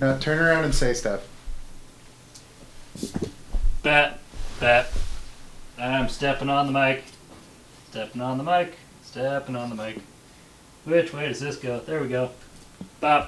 Now turn around and say stuff. Bet, bet. I'm stepping on the mic. Stepping on the mic. Stepping on the mic. Which way does this go? There we go. Bop.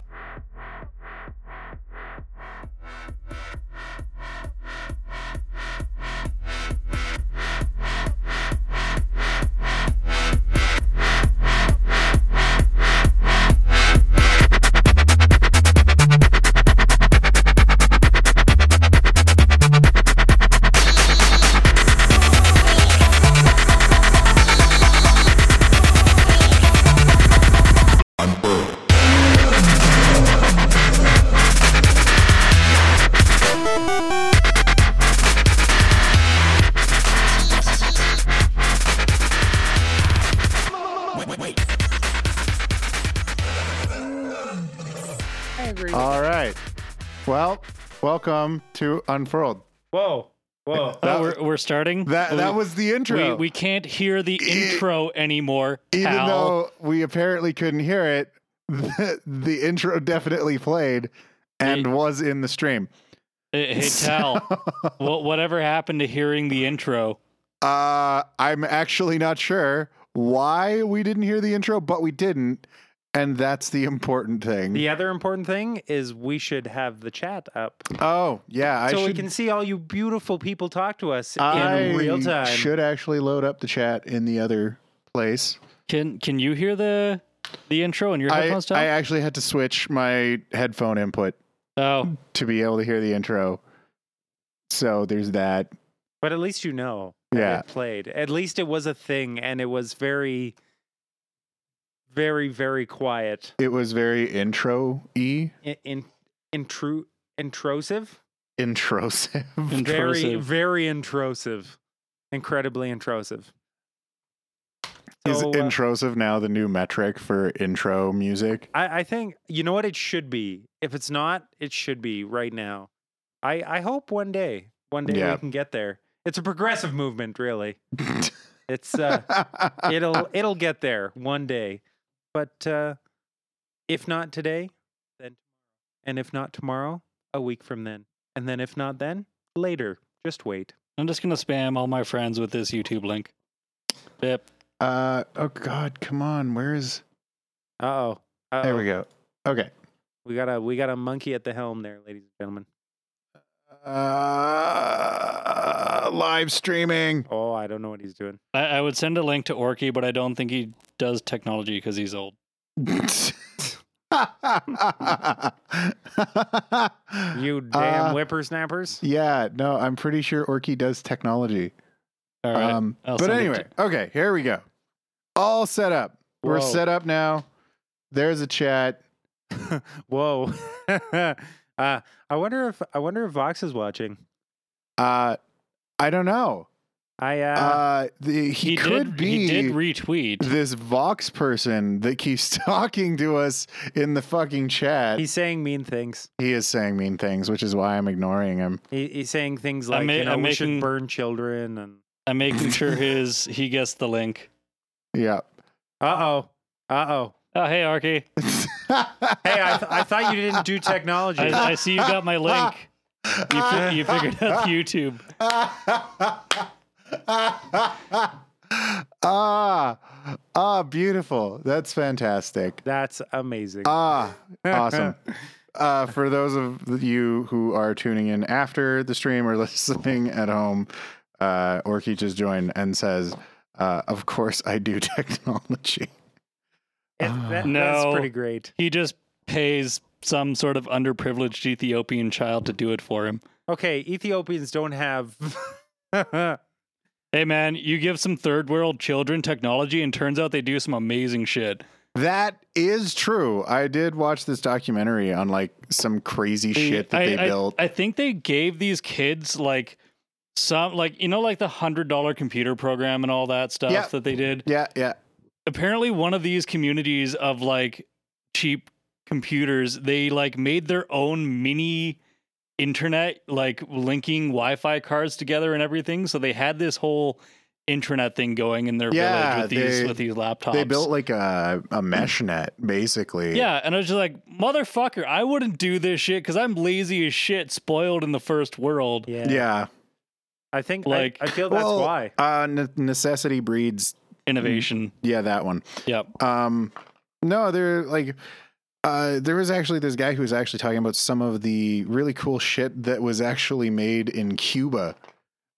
Welcome to Unfurled. Whoa, whoa. Oh, we're, we're starting? That that was the intro. we can't hear the intro anymore, Even pal. though we apparently couldn't hear it, the, the intro definitely played and Hey. was in the stream. Hey, hey, Tal, what, whatever happened to hearing the intro? Uh, I'm actually not sure why we didn't hear the intro, but we didn't, and that's the important thing. The other important thing is we should have the chat up Oh, yeah, I so should. we can see all you beautiful people talk to us I in real time. should actually load up the chat in the other place. Can can you hear the the intro in your headphones, Tal? I actually had to switch my headphone input oh, to be able to hear the intro. So there's that. But at least you know Yeah. it played. At least it was a thing and it was very, very, very quiet. It was very intro y, In, in, intru- intrusive? introsive. Very, Intrusive. very intrusive. Incredibly intrusive. Is So, uh, introsive now the new metric for intro music? I, I think you know what it should be. If it's not, it should be right now. I I hope one day, one day Yeah. we can get there. It's a progressive movement, really. It's uh, it'll it'll get there one day, but uh, if not today, then tomorrow, and if not tomorrow, a week from then, and then if not then, later. Just wait. I'm just gonna spam all my friends with this YouTube link. Bip. uh oh god, come on. Where is Uh oh. There we go. Okay. We got a we got a monkey at the helm there, ladies and gentlemen. Uh live streaming. Oh, I don't know what he's doing. I, I would send a link to Orky, but I don't think he does technology because he's old. You damn Uh, whippersnappers. Yeah, no, I'm pretty sure Orky does technology. All right. Um, but send it anyway, okay, here we go. All set up. We're set up now. There's a chat. Whoa. uh, I wonder if I wonder if Vox is watching. Uh, I don't know. I uh, Uh, the, he, could did, be He did retweet. this Vox person that keeps talking to us in the fucking chat. he's saying mean things. he is saying mean things, which is why I'm ignoring him. He, he's saying things like ma- you know I'm we making- should burn children and I'm making sure his he gets the link. Yeah. uh oh, uh oh. Oh, hey, Orky. Hey, I, th- I thought you didn't do technology. I, I see you got my link. You, fi- you figured out YouTube. ah, ah, beautiful. That's fantastic. That's amazing. Ah, awesome. Uh, for those of you who are tuning in after the stream or listening at home, uh, Orky just joined and says, uh, "Of course, I do technology." It- that- that's No. pretty great. He just pays some sort of underprivileged Ethiopian child to do it for him. Okay, Ethiopians don't have. Hey, man, you give some third world children technology, and turns out they do some amazing shit. That is true. I did watch this documentary on like some crazy shit that I, they I- built. I think they gave these kids like some, like, you know, like the hundred dollar computer program and all that stuff Yeah. that they did. yeah, yeah. Apparently one of these communities of like cheap computers they like made their own mini internet like linking wi-fi cards together and everything so they had this whole intranet thing going in their Yeah, village with these they- with these laptops. They built like a, a mesh net, basically. Yeah, and I was just like, motherfucker, I wouldn't do this shit because I'm lazy as shit, spoiled in the first world. Yeah. Yeah. I think Like- I, I feel that's Well, why. Uh, ne- necessity breeds. Innovation. Yeah, that one. Yep. Um, no, there like uh, there was actually this guy who was actually talking about some of the really cool shit that was actually made in Cuba.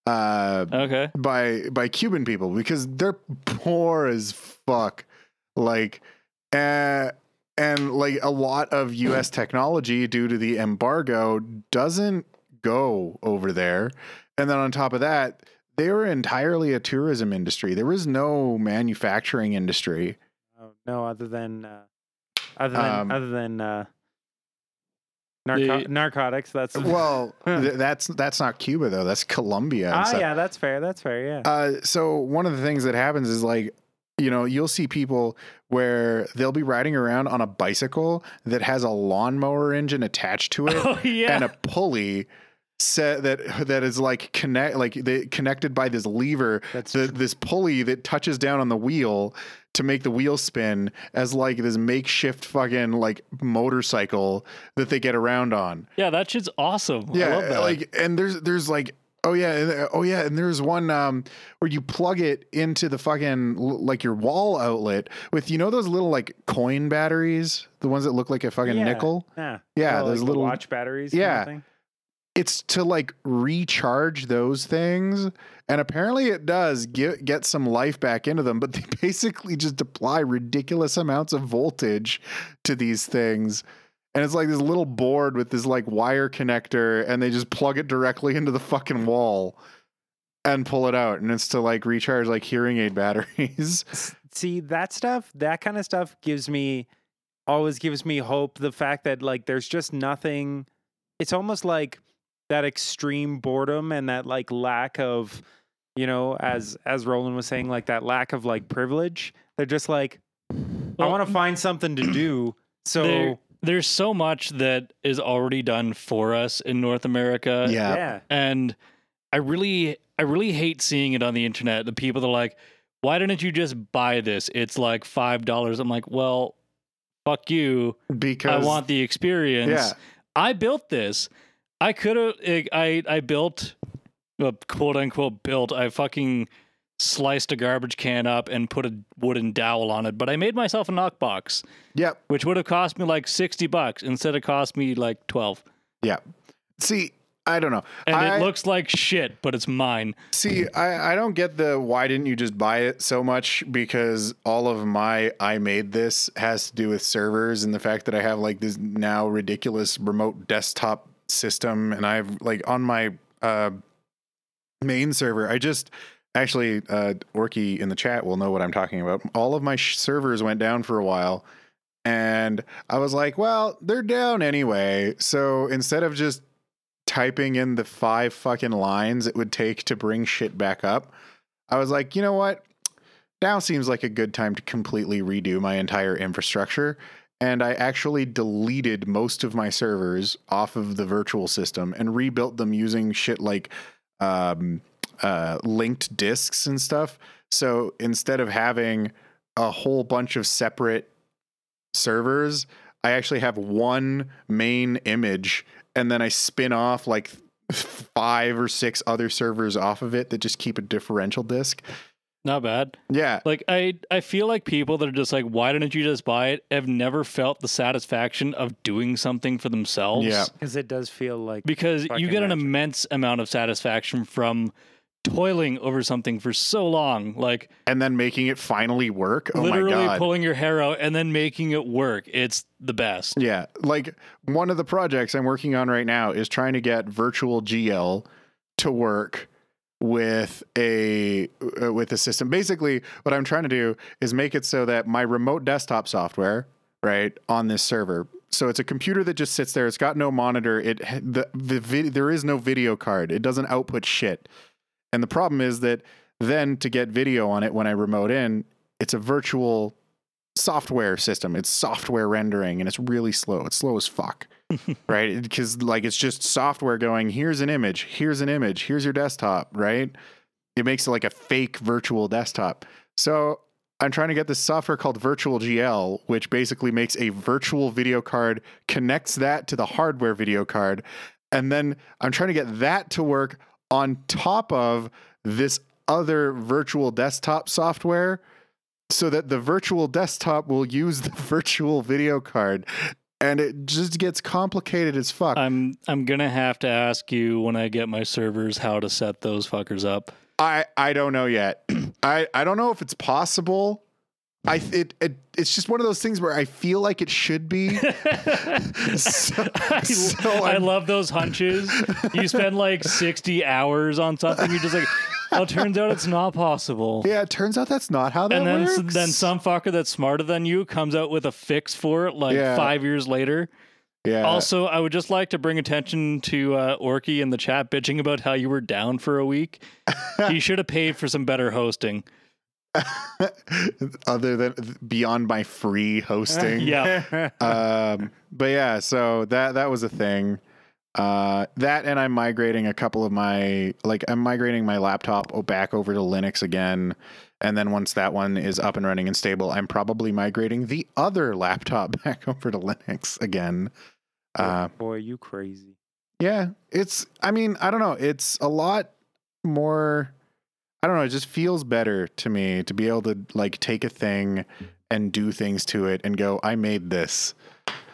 Uh, Okay. by by Cuban people because they're poor as fuck. Like, uh, and like a lot of U.S. technology due to the embargo doesn't go over there. And then on top of that, they were entirely a tourism industry. There was no manufacturing industry. Oh, no, other than uh, other than Um, other than uh, narco- The- narcotics. That's Well, th- that's that's not Cuba though. That's Colombia. and ah, stuff. yeah, that's fair. That's fair. Yeah. Uh, so one of the things that happens is like, you know, you'll see people where they'll be riding around on a bicycle that has a lawnmower engine attached to it Oh yeah. and a pulley set that that is like connect like they connected by this lever That's the, this pulley that touches down on the wheel to make the wheel spin as like this makeshift fucking like motorcycle that they get around on yeah, that shit's awesome. I love that. like and there's there's like oh yeah and- oh yeah and there's one um where you plug it into the fucking like your wall outlet with you know those little like coin batteries the ones that look like a fucking Yeah. nickel yeah. yeah Oh, those like little watch batteries. kind of Yeah. It's to like recharge those things and apparently it does get get some life back into them but they basically just apply ridiculous amounts of voltage to these things and it's like this little board with this like wire connector and they just plug it directly into the fucking wall and pull it out and it's to like recharge like hearing aid batteries See that stuff. That kind of stuff gives me always gives me hope. The fact that like there's just nothing. It's almost like that extreme boredom and that like lack of, you know, as as Roland was saying, like that lack of like privilege. They're just like, I want to find something to do. So there- there's so much that is already done for us in North America. yeah yeah, and I really I really hate seeing it on the internet. The people that are like, "Why didn't you just buy this? It's like five dollars." I'm like, "Well, fuck you. because I want the experience. yeah I built this. I could have. I I built, uh, quote unquote, built. I fucking sliced a garbage can up and put a wooden dowel on it. But I made myself a knockbox, yep which would have cost me like sixty bucks instead of cost me like twelve. Yeah. see i don't know And I- it looks like shit, but it's mine. See, I, I don't get the why didn't you just buy it so much because all of my I made this has to do with servers and the fact that I have like this now ridiculous remote desktop system and I've like on my uh main server I just actually uh Orky in the chat will know what I'm talking about. All of my sh- servers went down for a while and I was like, well, they're down anyway. So instead of just typing in the five fucking lines it would take to bring shit back up, I was like, you know what? Now seems like a good time to completely redo my entire infrastructure. And I actually deleted most of my servers off of the virtual system and rebuilt them using shit like um, uh, linked disks and stuff. So instead of having a whole bunch of separate servers, I actually have one main image and then I spin off like five or six other servers off of it that just keep a differential disk. Not bad. Yeah. Like I, I feel like people that are just like, why didn't you just buy it? Have never felt the satisfaction of doing something for themselves. Yeah. because it does feel like because you get an magic. immense amount of satisfaction from toiling over something for so long, like And then making it finally work. Oh my literally God. pulling your hair out and then making it work. It's the best. Yeah, like one of the projects I'm working on right now is trying to get virtual GL to work with a uh, with a system. Basically, what I'm trying to do is make it so that my remote desktop software, right, on this server. So it's a computer that just sits there. It's got no monitor. It the, the there is no video card. It doesn't output shit. And the problem is that then to get video on it when I remote in, it's a virtual software system. It's software rendering and it's really slow. It's slow as fuck. Right? Because like it's just software going, here's an image, here's an image, here's your desktop, right? it makes it like a fake virtual desktop. So I'm trying to get this software called Virtual GL, which basically makes a virtual video card, connects that to the hardware video card, and then I'm trying to get that to work on top of this other virtual desktop software so that the virtual desktop will use the virtual video card and it just gets complicated as fuck. I'm I'm gonna have to ask you when I get my servers how to set those fuckers up. I I don't know yet. I I don't know if it's possible. I it, it it's just one of those things where I feel like it should be. so, I, so I love those hunches. You spend like 60 hours on something. You're just like, well, it turns out it's not possible. yeah, it turns out that's not how that works. and then works. then some fucker that's smarter than you comes out with a fix for it like Yeah. five years later. yeah. Also, I would just like to bring attention to uh, Orky in the chat bitching about how you were down for a week. he should have paid for some better hosting. other than beyond my free hosting. Yeah. um, but yeah, so that that was a thing. Uh, that and I'm migrating a couple of my like I'm migrating my laptop back over to Linux again, and then once that one is up and running and stable, I'm probably migrating the other laptop back over to Linux again. Uh, Boy, you crazy. yeah, it's. I mean, I don't know. It's a lot more. I don't know. It just feels better to me to be able to like take a thing and do things to it and go, I made this.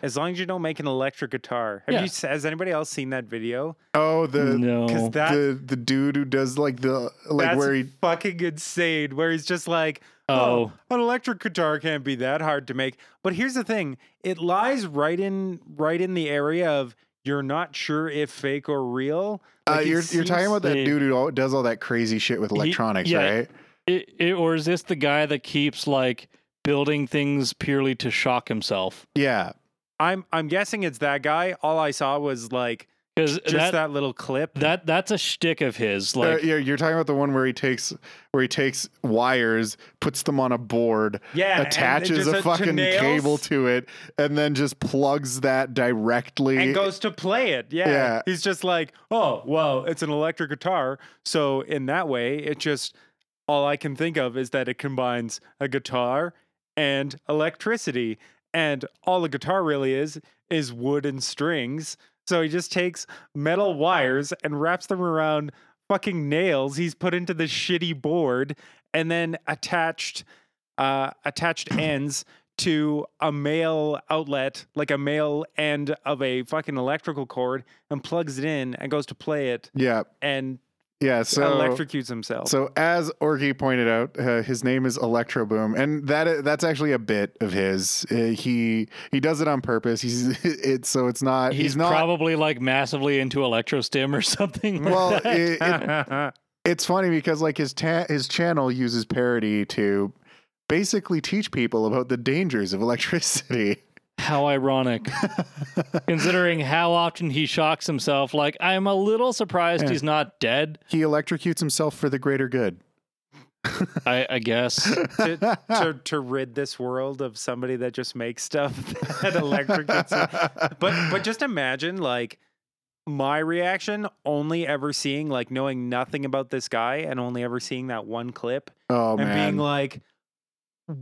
As long as you don't make an electric guitar. Have Yeah. you has anybody else seen that video? Oh, the no. That the the dude who does like the like that's where he fucking insane. Where he's just like, Oh. oh, an electric guitar can't be that hard to make. But here's the thing: it lies right in right in the area of you're not sure if fake or real. uh, Like, it you're you're talking seems- about that Hey. dude who al- does all that crazy shit with He- electronics, yeah. right? It, it, or is this the guy that keeps like building things purely to shock himself? Yeah. I'm I'm guessing it's that guy. All I saw was like just that, that, little clip. that that's a shtick of his. Uh, Like, you're, you're talking about the one where he takes where he takes wires, puts them on a board, yeah, and- and attaches just a fucking mains cable to it, and then just plugs that directly. and goes to play it. Yeah. Yeah. He's just like, oh, well, it's an electric guitar. So in that way, it just all I can think of is that it combines a guitar and electricity. And all the guitar really is is wood and strings. So he just takes metal wires and wraps them around fucking nails he's put into the shitty board and then attached uh attached ends to a male outlet, like a male end of a fucking electrical cord, and plugs it in and goes to play it yeah, and yeah. So electrocutes himself. So as Orky pointed out, uh, his name is Electro Boom, and that that's actually a bit of his. Uh, he he does it on purpose. He's it's so it's not. he's, He's, not. probably like massively into electro stim or something. like well, that. it, it, it's funny because like his ta- his channel uses parody to basically teach people about the dangers of electricity. How ironic, considering how often he shocks himself. Like, I'm a little surprised Yeah. he's not dead. he electrocutes himself for the greater good. I, I guess. to, to to rid this world of somebody that just makes stuff that electrocutes it. But but just imagine like my reaction only ever seeing like knowing nothing about this guy and only ever seeing that one clip oh and man, being like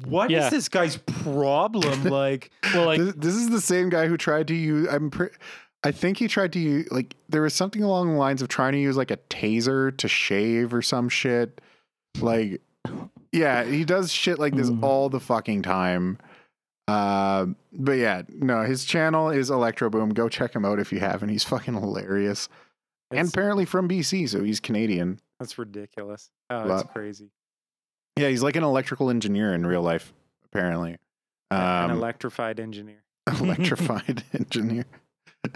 what is Yeah. this guy's problem like Well, like, this, this is the same guy who tried to use. I'm. Pre- I think he tried to use like there was something along the lines of trying to use like a taser to shave or some shit. Like, yeah, he does shit like this Mm. all the fucking time. Uh, but yeah, no, his channel is Electro Boom. Go check him out if you haven't. He's fucking hilarious. and apparently from BC, so he's Canadian. that's ridiculous oh Well, it's crazy Yeah, he's like an electrical engineer in real life, apparently. an Um, electrified engineer electrified engineer.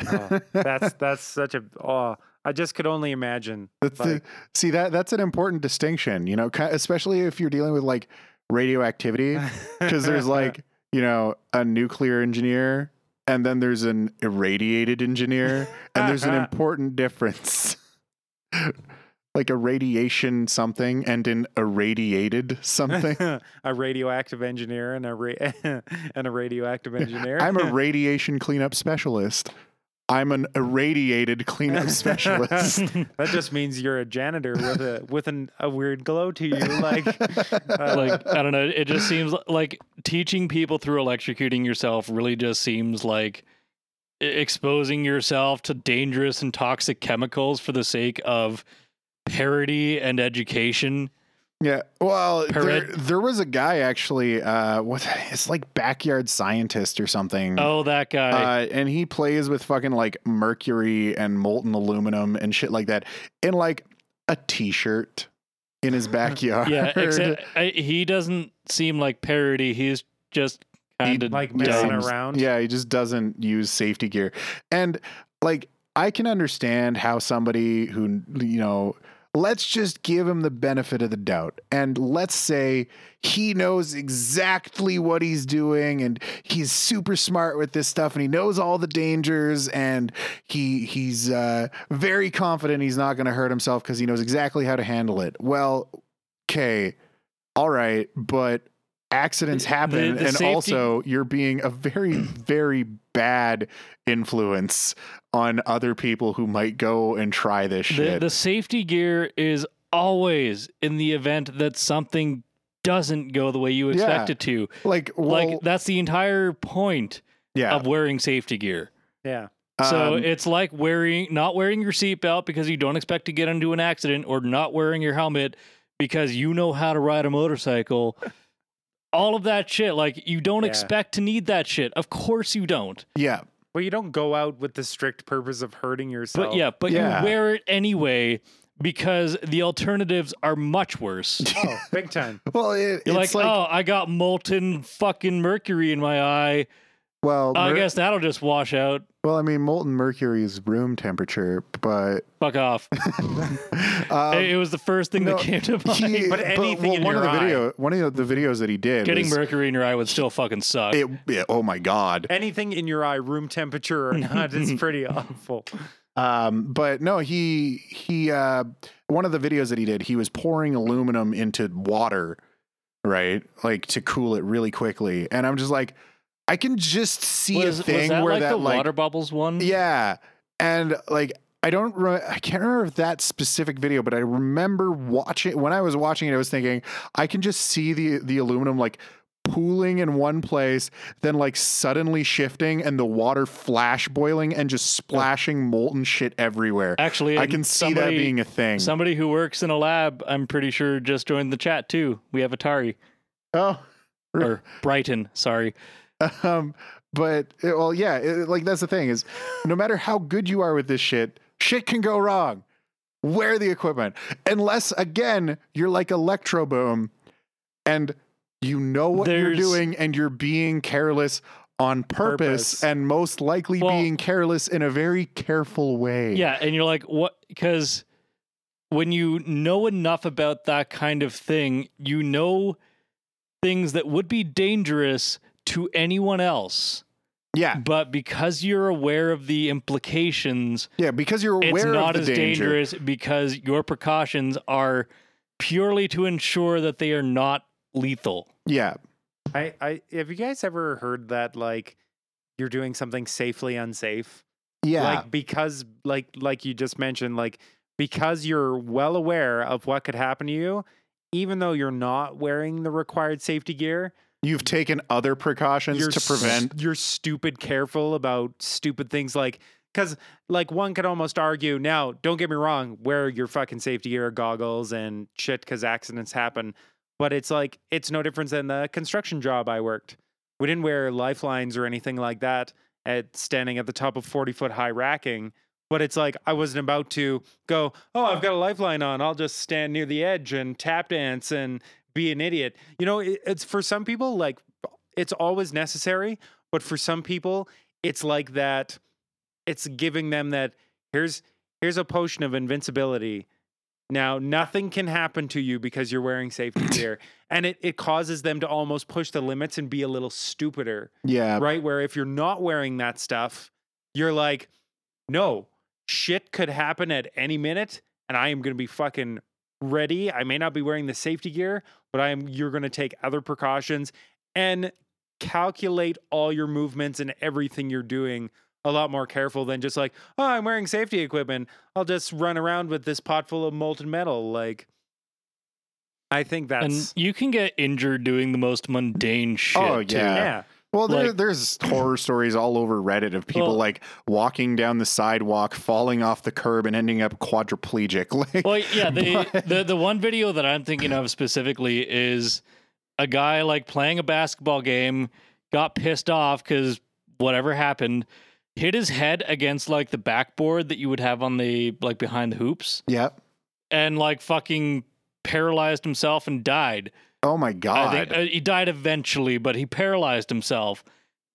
Oh, that's that's such a oh i just could only imagine That's the, see that that's an important distinction, you know, especially if you're dealing with like radioactivity, because there's like you know a nuclear engineer and then there's an irradiated engineer, and there's an important difference, like a radiation something and an irradiated something. a radioactive engineer and a ra- and a radioactive engineer. I'm a radiation cleanup specialist. I'm an irradiated cleanup specialist. that just means you're a janitor with a with an, a weird glow to you. Like, uh, like I don't know. It just seems like teaching people through electrocuting yourself really just seems like exposing yourself to dangerous and toxic chemicals for the sake of parody and education. Yeah. Well, there, there was a guy actually, uh, what it's like backyard scientist or something. Oh, that guy. Uh, and he plays with fucking like mercury and molten aluminum and shit like that in like a t-shirt in his backyard. yeah, except I, he doesn't seem like parody. He's just kind of like messing around. Yeah, he just doesn't use safety gear. And like I can understand how somebody who you know, let's just give him the benefit of the doubt. And let's say he knows exactly what he's doing and he's super smart with this stuff and he knows all the dangers and he he's uh, very confident he's not going to hurt himself cuz he knows exactly how to handle it. Well, okay. All right, but accidents happen the and safety- also you're being a very very bad influence on other people who might go and try this the, shit. the safety gear is always in the event that something doesn't go the way you expect Yeah. it to. like well, like that's the entire point yeah. of wearing safety gear. Yeah. So Um, it's like wearing not wearing your seatbelt because you don't expect to get into an accident or not wearing your helmet because you know how to ride a motorcycle. All of that shit like you don't Yeah. expect to need that shit. Of course you don't. yeah. Well, you don't go out with the strict purpose of hurting yourself. But yeah, but Yeah. you wear it anyway because the alternatives are much worse. Oh, big time. Well, it, You're it's like, like, oh, I got molten fucking mercury in my eye. well, I mer- guess that'll just wash out. Well, I mean, molten mercury is room temperature, but Fuck off. um, it, it was the first thing no, that came to mind. he, But anything well, in one of your the eye. video, one of the videos that he did, Getting was, mercury in your eye would still fucking suck. it, yeah, oh my god, Anything in your eye, room temperature or not, it's pretty awful. Um, but no, he he uh one of the videos that he did, he was pouring aluminum into water, right? Like to cool it really quickly. And I'm just like, I can just see was, a thing that where like that the like water bubbles one? yeah. And like I don't re- I can't remember that specific video, but I remember watching when I was watching it, I was thinking, I can just see the the aluminum like pooling in one place, then like suddenly shifting and the water flash boiling and just splashing molten shit everywhere. Actually, I can see somebody, that being a thing. Somebody who works in a lab, I'm pretty sure, just joined the chat too. We have Atari oh, or Brighton. Sorry. um, but it- well, yeah, it- like that's the thing is, no matter how good you are with this shit, shit can go wrong. Wear the equipment, unless again you're like Electro Boom, and you know what you're doing, and you're being careless on purpose, Purpose. and most likely Well- being careless in a very careful way. Yeah, and you're like, what? Because when you know enough about that kind of thing, you know things that would be dangerous to anyone else. yeah, But because you're aware of the implications, yeah. Because you're aware it's not as danger. dangerous because your precautions are purely to ensure that they are not lethal. Yeah, I, I have you guys ever heard that like you're doing something safely unsafe? yeah, Like because like like you just mentioned, like because you're well aware of what could happen to you, even though you're not wearing the required safety gear, You've taken other precautions you're to s- prevent. you're stupid careful about stupid things like because like one could almost argue now don't get me wrong wear your fucking safety gear goggles and shit because accidents happen but it's like it's no different than the construction job i worked we didn't wear lifelines or anything like that at standing at the top of 40 foot high racking but it's like i wasn't about to go oh i've got a lifeline on i'll just stand near the edge and tap dance and be an idiot. You know it, it's for some people like it's always necessary but for some people it's like that it's giving them that here's here's a potion of invincibility. Now nothing can happen to you because you're wearing safety gear. And it, it causes them to almost push the limits and be a little stupider Yeah, right? Where if you're not wearing that stuff you're like no shit could happen at any minute and i am going to be fucking ready i may not be wearing the safety gear but i am you're going to take other precautions and calculate all your movements and everything you're doing a lot more careful than just like, oh, I'm wearing safety equipment. I'll just run around with this pot full of molten metal. Like, I think that's and you can get injured doing the most mundane oh, shit. Oh, too. yeah. yeah. Well, there, Like- there's horror stories all over Reddit of people Well- like walking down the sidewalk, falling off the curb, and ending up quadriplegic. Like, Well, yeah, the, But- the the one video that I'm thinking of specifically is a guy like playing a basketball game, got pissed off because whatever happened, hit his head against like the backboard that you would have on the like behind the hoops, yep. and like fucking paralyzed himself and died. Oh my I god. think uh, he died eventually, but he paralyzed himself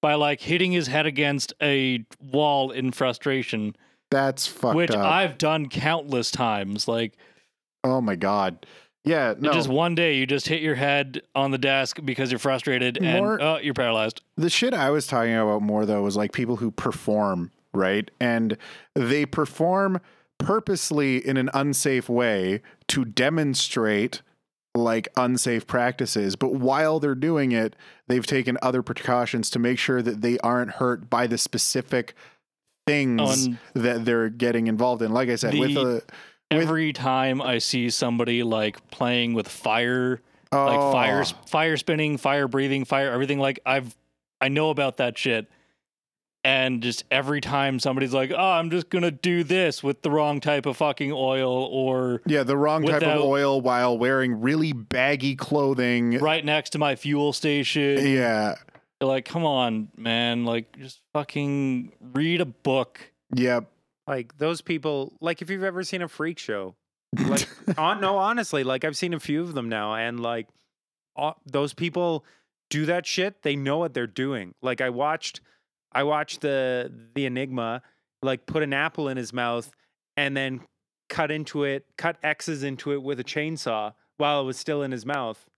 by like hitting his head against a wall in frustration, That's fucked which up. I've done countless times. Like oh my god. Yeah. No. Just one day, you just hit your head on the desk because you're frustrated, More- and oh, you're paralyzed. The shit I was talking about more though was like people who perform, right? And they perform purposely in an unsafe way to demonstrate like unsafe practices, but while they're doing it, they've taken other precautions to make sure that they aren't hurt by the specific things Oh, and that they're getting involved in. Like I said, with The- a With- Every time I see somebody like playing with fire, oh, like fire, oh. fire spinning, fire breathing, fire everything, like I've, I know about that shit. And just every time somebody's like, "Oh, I'm just gonna do this with the wrong type of fucking oil," or yeah, the wrong type of oil while wearing really baggy clothing. right next to my fuel station, Yeah. You're like, come on, man, like just fucking read a book. Yep. Like those people, like if you've ever seen a freak show, like on, no, honestly, like I've seen a few of them now, and like uh, those people do that shit. They know what they're doing. Like I watched, I watched the the Enigma, like put an apple in his mouth and then cut into it, cut X's into it with a chainsaw while it was still in his mouth.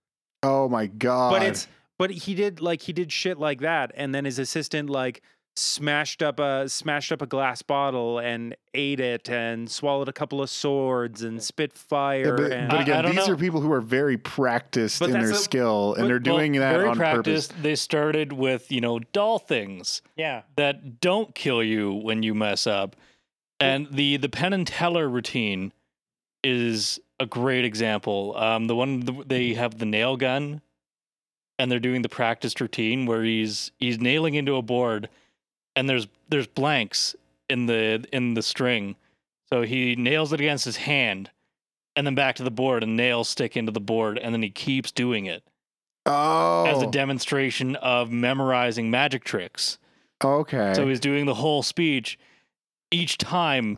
Oh my god. But it's but he did like he did shit like that, and then his assistant like smashed up a smashed up a glass bottle and ate it and swallowed a couple of swords and spit Yeah, fire but, and but again, I don't these know. are people who are very practiced But in their a- skill, and but- they're doing Well, that very on practiced. purpose. They started with you know doll things yeah that don't kill you when you mess up, and the the Penn and Teller routine is a great example. Um, the one they have the nail gun, and they're doing the practice routine where he's he's nailing into a board, and there's there's blanks in the in the string, so he nails it against his hand, and then back to the board, and nails stick into the board, and then he keeps doing it Oh, as a oh. demonstration of memorizing magic tricks. okay. So he's doing the whole speech each time,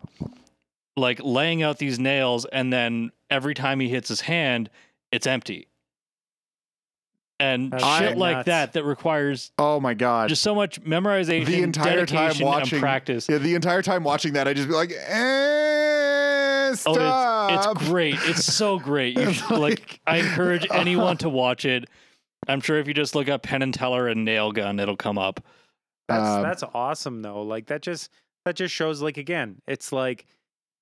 like laying out these nails, and then every time he hits his hand, it's empty. And That's shit shit like that that requires oh my god. just so much memorization, the entire time watching, practice. yeah, the entire time watching that, I just be like, eh, Oh, stop. it's, it's great. It's so great. You should, like, I encourage anyone to watch it. I'm sure if you just look up Penn and Teller and Nail Gun, it'll come up. that's Um, that's awesome though like that just that just shows like again it's like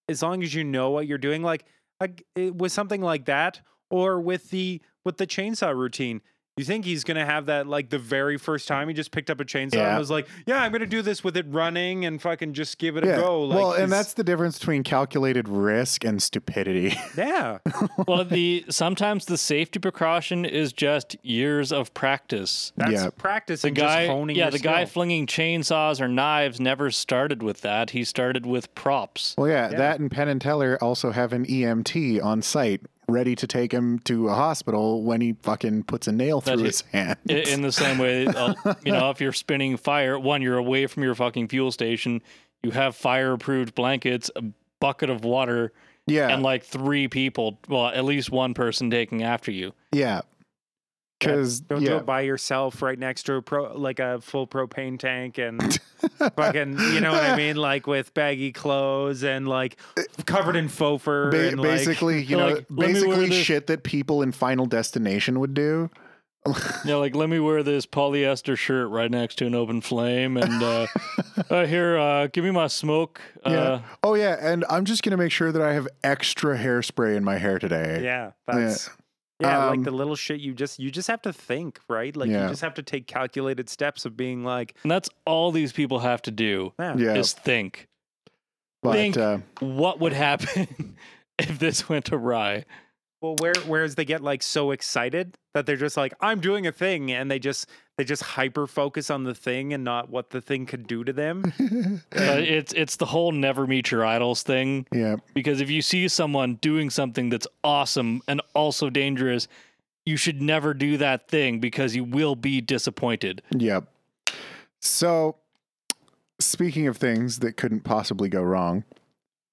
as long as you know what you're doing like like it, with something like that or with the with the chainsaw routine you think he's gonna have that like the very first time he just picked up a chainsaw Yeah. and was like yeah i'm gonna do this with it running and fucking just give it a go like well, and he's- that's the difference between calculated risk and stupidity. yeah well, the sometimes the safety precaution is just years of practice. that's Yeah. practice The and guy, just honing yeah, your the guy flinging chainsaws or knives never started with that. He started with props. well, yeah, Yeah. that and Penn and Teller also have an EMT on site ready to take him to a hospital when he fucking puts a nail through his hand. In the same way, uh, you know, if you're spinning fire, one, you're away from your fucking fuel station. You have fire-approved blankets, a bucket of water, yeah, and like three people. Well, at least one person taking after you. yeah. Because Don't yeah, do it by yourself right next to a pro like a full propane tank and fucking you know what I mean? Like with baggy clothes and like covered in faux fur Ba- and like, basically, you know, like, let me wear basically shit that people in Final Destination would do. Yeah, like let me wear this polyester shirt right next to an open flame, and uh, uh here, uh, give me my smoke. Uh, Yeah. Oh yeah, and I'm just gonna make sure that I have extra hairspray in my hair today. yeah, that's Yeah, Um, like the little shit you just you just have to think, right? Like Yeah. you just have to take calculated steps of being like, And that's all these people have to do yeah, Yeah, is think. but think- uh, What would happen if this went awry? Well, where whereas they get like so excited that they're just like, I'm doing a thing, and they just they just hyper focus on the thing and not what the thing could do to them. Uh, it's it's the whole never meet your idols thing. yeah, Because if you see someone doing something that's awesome and also dangerous, you should never do that thing because you will be disappointed. Yep. So, speaking of things that couldn't possibly go wrong,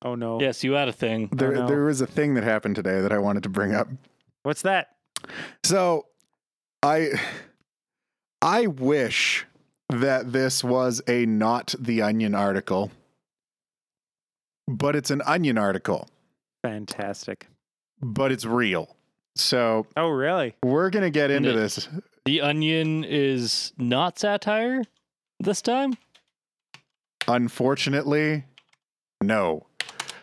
Oh no, Yes, you had a thing. there no. there was a thing that happened today that I wanted to bring up. what's that? So, I I wish that this was a not the onion article, but it's an onion article, Fantastic. but it's real. So, Oh really? we're going to get into No. this. The Onion is not satire this time. Unfortunately, no.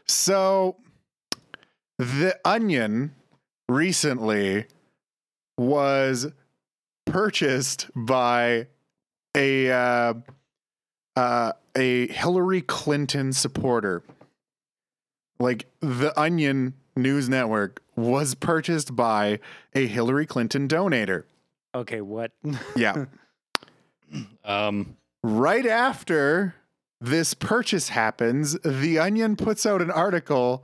So, The Onion recently was purchased by a uh, uh, a Hillary Clinton supporter. Like The Onion News Network was purchased by a Hillary Clinton donator. Okay, what? Yeah. Um, right after this purchase happens, The Onion puts out an article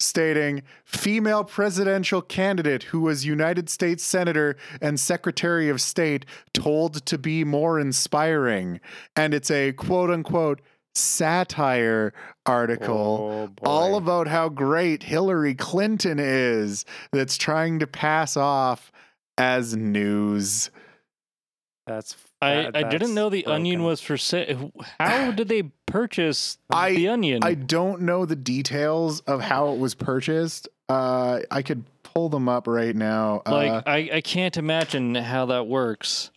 stating female presidential candidate who was United States Senator and Secretary of State told to be more inspiring. And it's a quote unquote satire article. Oh. All about how great Hillary Clinton is, that's trying to pass off as news. that's I, that- I didn't know the Onion broken. was for sale. How did they purchase I- the Onion? I don't know the details of how it was purchased. Uh, I could pull them up right now. like uh, I, I can't imagine how that works.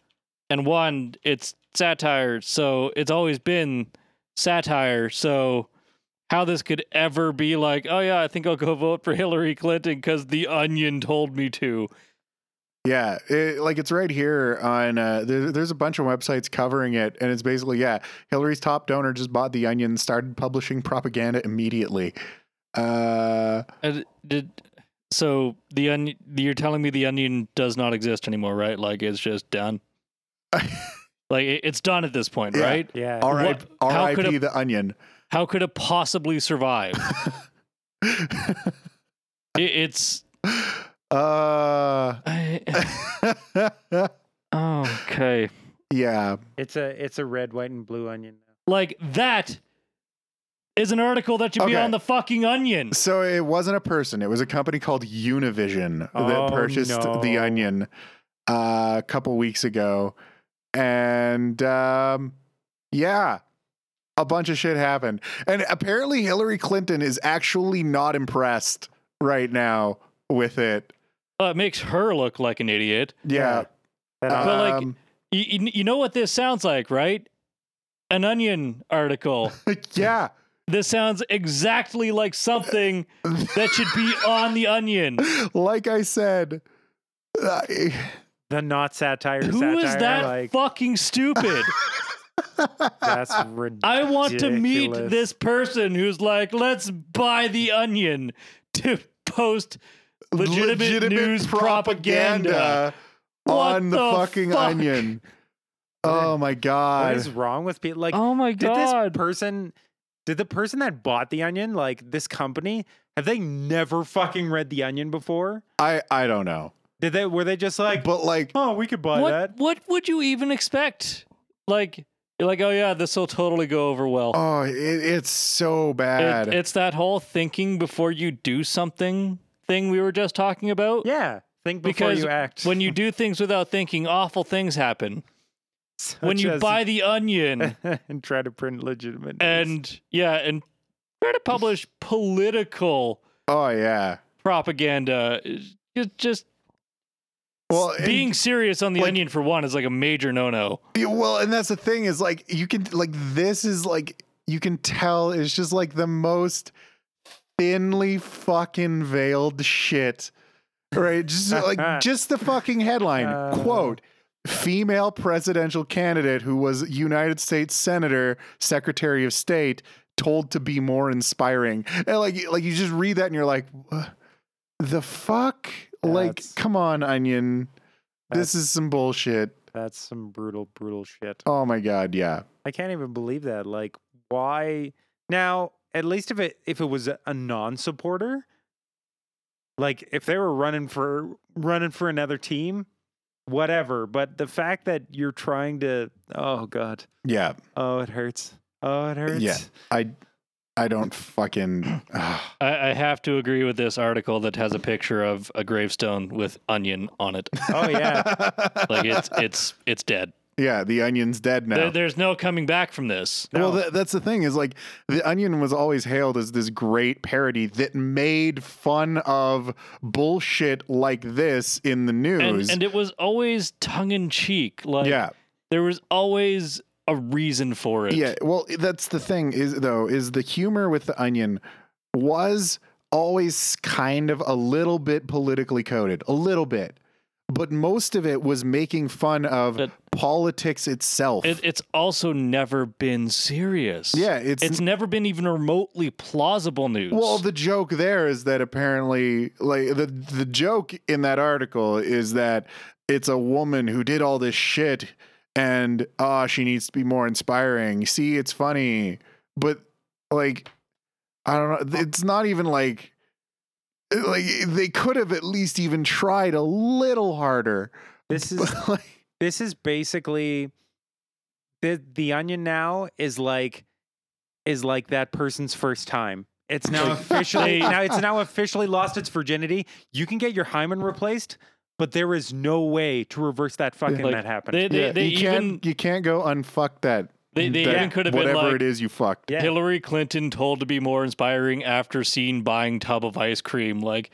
And one, it's satire, so it's always been satire. So how this could ever be like, oh yeah, I think I'll go vote for Hillary Clinton because the Onion told me to. Yeah, it, like it's right here on. Uh, there, there's a bunch of websites covering it, and it's basically yeah. Hillary's top donor just bought the Onion, started publishing propaganda immediately. Uh, And did so the onion? You're telling me the Onion does not exist anymore, right? Like it's just done. Like it- it's done at this point, Yeah. right? Yeah. R.I.P. What- how could R.I.P. a- the Onion. How could it possibly survive? It- it's uh, I, okay. yeah. It's a it's a red, white, and blue onion. Like that is an article that should be on the fucking onion. So it wasn't a person. It was a company called Univision Oh, that purchased the. Onion uh, a couple weeks ago, and um, yeah, a bunch of shit happened. And apparently, Hillary Clinton is actually not impressed right now with it. Uh, it makes her look like an idiot. Yeah, That But, like, um, You, you, you know what this sounds like, right? An onion article. yeah. This sounds exactly like something that should be on the onion. like I said, I- the not satire. Who satire, is that Like fucking stupid? that's ridiculous. I want to meet this person who's like, let's buy the onion to post legitimate, news propaganda. What on the, the fucking fuck? onion. Oh my god. What is wrong with people? Like, oh my god! did this person, did the person that bought the onion, like this company, have they never fucking read the onion before? I I don't know. Did they? Were they just like, But like oh, we could buy what that? what would you even expect? Like you're like, oh yeah, this will totally go over well. oh, it, it's so It- bad. it's that whole thinking before you do something thing we were just talking about. Yeah. Think before Because you act. When you do things without thinking, awful things happen. when you as- buy the onion and try to print legitimate news. and yeah, and try to publish political oh yeah. propaganda, it just Well, and- being serious on the like- onion for one is like a major no-no. Yeah, well, and that's the thing is like you can like this is like you can tell it's just like the most thinly fucking veiled shit right? Just like just the fucking headline Uh. quote. Female presidential candidate who was United States Senator, Secretary of State, told to be more inspiring. And like, like you just read that and you're like, the fuck? like, come on, Onion. This is some bullshit. That's some brutal, brutal shit. Oh my god, yeah. I can't even believe that. Like, why? Now, at least if it if it was a- a non-supporter, like if they were running for running for another team, whatever. But the fact that you're trying to, oh god, Yeah. oh it hurts, oh it hurts. Yeah. I I don't fucking. I, I have to agree with this article that has a picture of a gravestone with onion on it. Oh yeah. Like it's it's it's dead. Yeah, the onion's dead now. There, there's no coming back from this. Well, No. th- that's the thing is like the Onion was always hailed as this great parody that made fun of bullshit like this in the And, news. and it was always tongue in cheek. Like yeah, there was always a reason for it. yeah. Well, that's the thing is though is the humor with the Onion was always kind of a little bit politically coded, a little bit, but most of it was making fun of politics itself. It, it's also never been serious. yeah, it's It's never been even remotely plausible news. Well, the joke there is that apparently, like the the joke in that article is that it's a woman who did all this shit, and ah, she needs to be more inspiring. See, it's funny, but like, I don't know. It's not even like. Like they could have at least even tried a little harder. This is like, this is basically the the onion now is like is like that person's first time. It's now officially now it's now officially lost its virginity. You can get your hymen replaced, but there is no way to reverse that fucking Like, that happened. they, they, yeah, they you even can't you can't go unfuck that. They, they even could have been whatever like it is you fucked. Yeah. Hillary Clinton told to be more inspiring after seen buying tub of ice cream. Like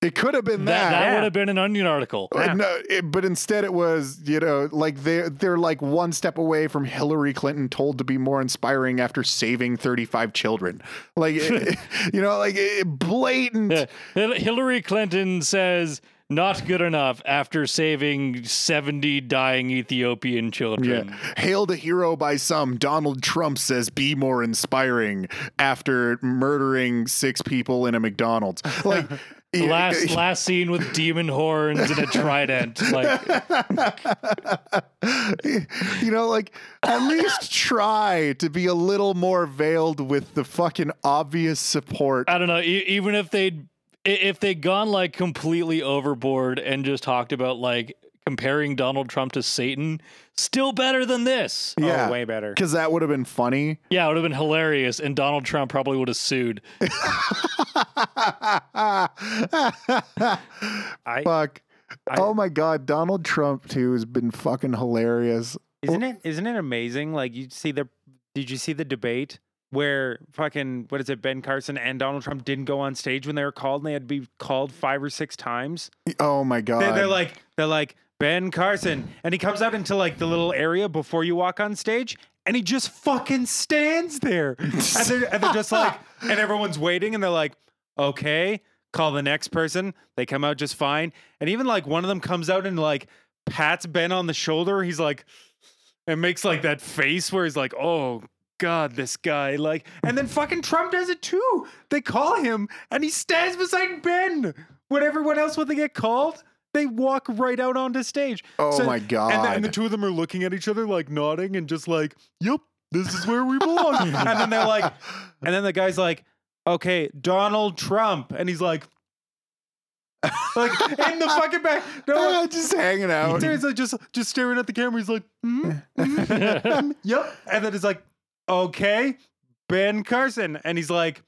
It could have been that, that. that Yeah. would have been an onion article. Uh, Yeah. No, it, but instead it was, you know, like they they're like one step away from Hillary Clinton told to be more inspiring after saving 35 children. Like you know, like it, blatant. Yeah. Hillary Clinton says not good enough after saving 70 dying Ethiopian Yeah. children. Hailed a hero by some, Donald Trump says be more inspiring after murdering six people in a McDonald's. Like eh, Last eh. last scene with demon horns and a trident. Like you know, like at least try to be a little more veiled with the fucking obvious support. I don't know. E- even if they'd if they'd gone like completely overboard and just talked about like comparing Donald Trump to Satan, still better than this. yeah, Oh, way better. because that would have been funny. Yeah, it would have been hilarious, and Donald Trump probably would have sued. I Fuck. I- oh my god, Donald Trump too has been fucking hilarious. isn't it isn't it amazing? Like you see the did you see the debate where fucking what is it, Ben Carson and Donald Trump didn't go on stage when they were called and they had to be called five or six times? Oh my god. They, they're like, they're like Ben Carson, and he comes out into like the little area before you walk on stage, and he just fucking stands there, and they're, and they're just like, and everyone's waiting, and they're like, okay, call the next person. They come out just fine, and even like one of them comes out and like pats Ben on the shoulder. He's like, and makes like that face where he's like, oh. God, this guy, like, and then fucking Trump does it too. They call him and he stands beside Ben. When everyone else, when they get called, they walk right out onto stage. Oh my And the, God. and the two of them are looking at each other, like nodding and just like, "Yep, this is where we belong." and then they're like, and then the guy's like, "Okay, Donald Trump," and he's like, like in the fucking back, no, Ah, just hanging out. He's like just just staring at the camera. He's like, mm, mm, mm, "Yep," and then it's like, "Okay, Ben Carson," and he's like.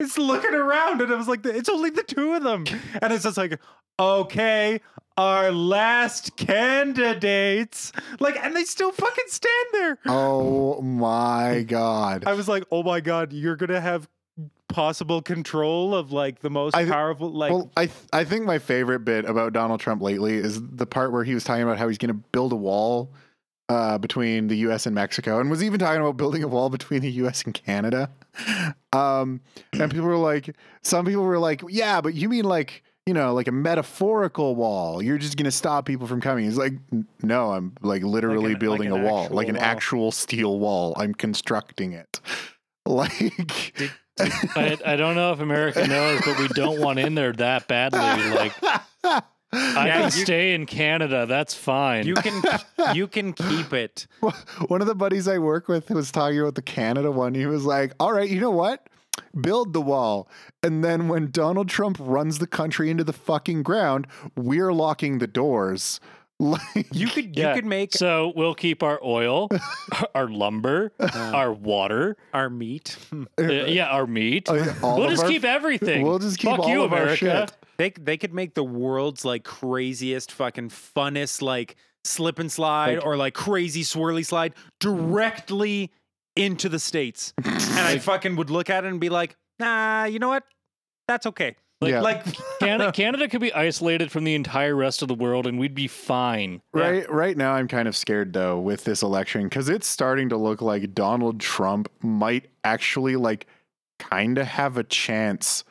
It's looking around, and it was like, it's only the two of them, and it's just like, okay, our last candidates, like, and they still fucking stand there. Oh my god. I was like, oh my god, you're gonna have possible control of like the most I- powerful, like, well, I th- I think my favorite bit about Donald Trump lately is the part where he was talking about how he's going to build a wall uh, between the U.S. and Mexico, and was even talking about building a wall between the U.S. and Canada. Um, and people were like, some people were like, yeah, but you mean like you know, like a metaphorical wall. You're just gonna stop people from coming. He's like, no, I'm like literally an- building like a wall, like an wall." actual steel wall. I'm constructing it. Like, I, I don't know if America knows, but we don't want in there that badly. Like I Yeah, can you- stay in Canada. That's fine. You can you can keep it. one of the buddies I work with was talking about the Canada one. He was like, all right, you know what? Build the wall. And then when Donald Trump runs the country into the fucking ground, we're locking the doors. Like, You could Yeah. you could make so we'll keep our oil, our lumber, our water, our meat. uh, yeah, our meat. Oh, yeah, we'll just our- keep everything. we'll just keep Fuck all you, of our America. shit. They they could make the world's like craziest fucking funnest like slip and slide Like- or like crazy swirly slide directly into the states. and I fucking would look at it and be like, "Nah, you know what? That's okay." Like- Yeah. Like Canada, Canada could be isolated from the entire rest of the world, and we'd be fine. Right, right now, I'm kind of scared though with this election because it's starting to look like Donald Trump might actually like kind of have a chance.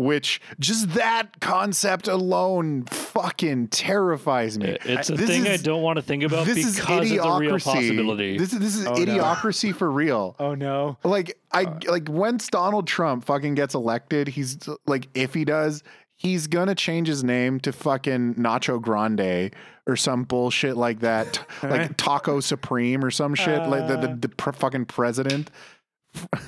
Which just that concept alone fucking terrifies me. It's a This thing I don't want to think about this because is it's a real idiocracy. possibility. This is this is Oh, no. idiocracy for real. Oh no. Like I Uh, like once Donald Trump fucking gets elected, he's like if he does, he's gonna change his name to fucking Nacho Grande or some bullshit like that, like Taco Supreme or some shit like the the, Uh. the pr- fucking president.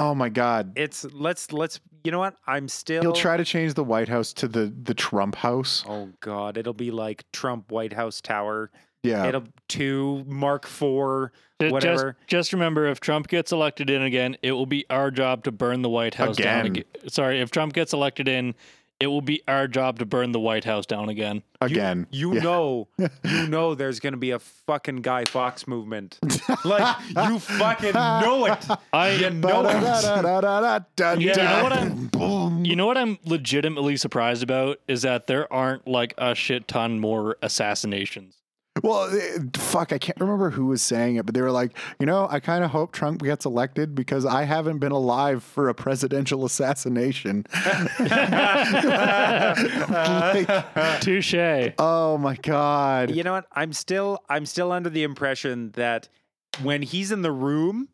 oh my god. It's let's let's you know what? I'm still He'll try to change the White House to the the Trump House. Oh god, it'll be like Trump White House Tower. Yeah. It'll two Mark Four. Whatever. Just, just remember, if Trump gets elected in again, it will be our job to burn the White House down Again. again. Sorry, if Trump gets elected in, it will be our job to burn the White House down again. Again. You Yeah. know, you know, there's gonna be a fucking Guy Fawkes movement. like you fucking know it. I, You know it. You know what I'm- boom. you know what I'm legitimately surprised about is that there aren't like a shit ton more assassinations. Well, eh, fuck, I can't remember who was saying it, but they were like, you know, I kind of hope Trump gets elected because I haven't been alive for a presidential assassination. Like, Touche. oh my god. you know what? I'm still I'm still under the impression that when he's in the room,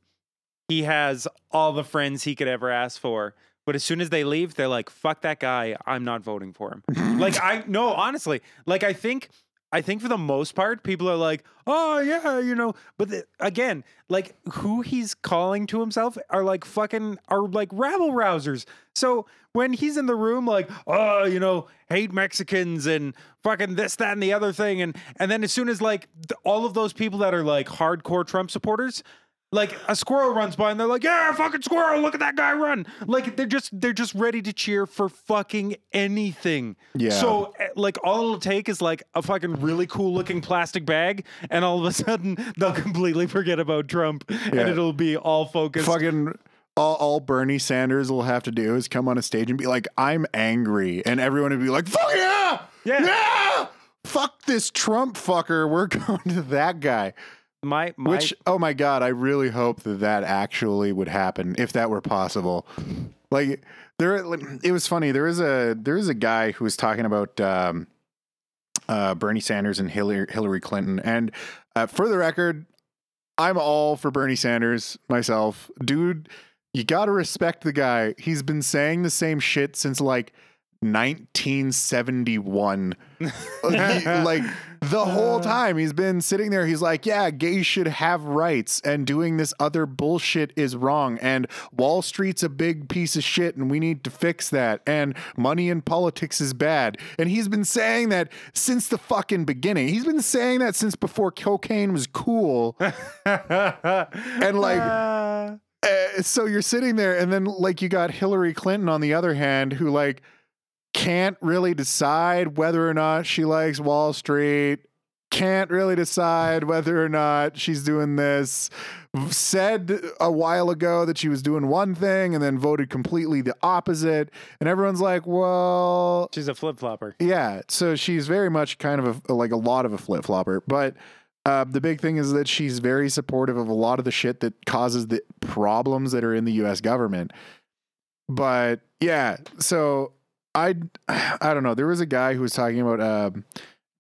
he has all the friends he could ever ask for. But as soon as they leave, they're like, "Fuck that guy! I'm not voting for him." like I no, honestly, like I think I think for the most part, people are like, "Oh yeah, you know." But the, again, like who he's calling to himself are like fucking are like rabble rousers. So when he's in the room, like, "Oh, you know, hate Mexicans and fucking this, that, and the other thing," and and then as soon as like all of those people that are like hardcore Trump supporters. Like a squirrel runs by and they're like, "Yeah, fucking squirrel! Look at that guy run!" Like they're just they're just ready to cheer for fucking anything. Yeah. So eh, like all it'll take is like a fucking really cool looking plastic bag, and all of a sudden they'll completely forget about Trump, Yeah. and it'll be all focused. Fucking all, all Bernie Sanders will have to do is come on a stage and be like, I'm angry. And everyone would be like, fuck yeah! Yeah. Yeah! Fuck this Trump fucker. We're going to that guy. My my Which, oh my God, I really hope that that actually would happen if that were possible. Like, there, it was funny. There is a there is a guy who was talking about um, uh, Bernie Sanders and Hillary Hillary Clinton. And uh, for the record, I'm all for Bernie Sanders myself, dude. You got to respect the guy. He's been saying the same shit since like 1971. Like, the whole time he's been sitting there he's like yeah gays should have rights and doing this other bullshit is wrong and wall street's a big piece of shit and we need to fix that and money in politics is bad. And he's been saying that since the fucking beginning. He's been saying that since before cocaine was cool. And like Uh, uh, so you're sitting there and then like you got Hillary Clinton on the other hand who like can't really decide whether or not she likes Wall Street can't really decide whether or not she's doing this said a while ago that she was doing one thing and then voted completely the opposite and everyone's like well she's a flip flopper. yeah, so she's very much kind of a, like a lot of a flip flopper, but uh, the big thing is that she's very supportive of a lot of the shit that causes the problems that are in the U.S. government. But yeah, so I I don't know. There was a guy who was talking about um,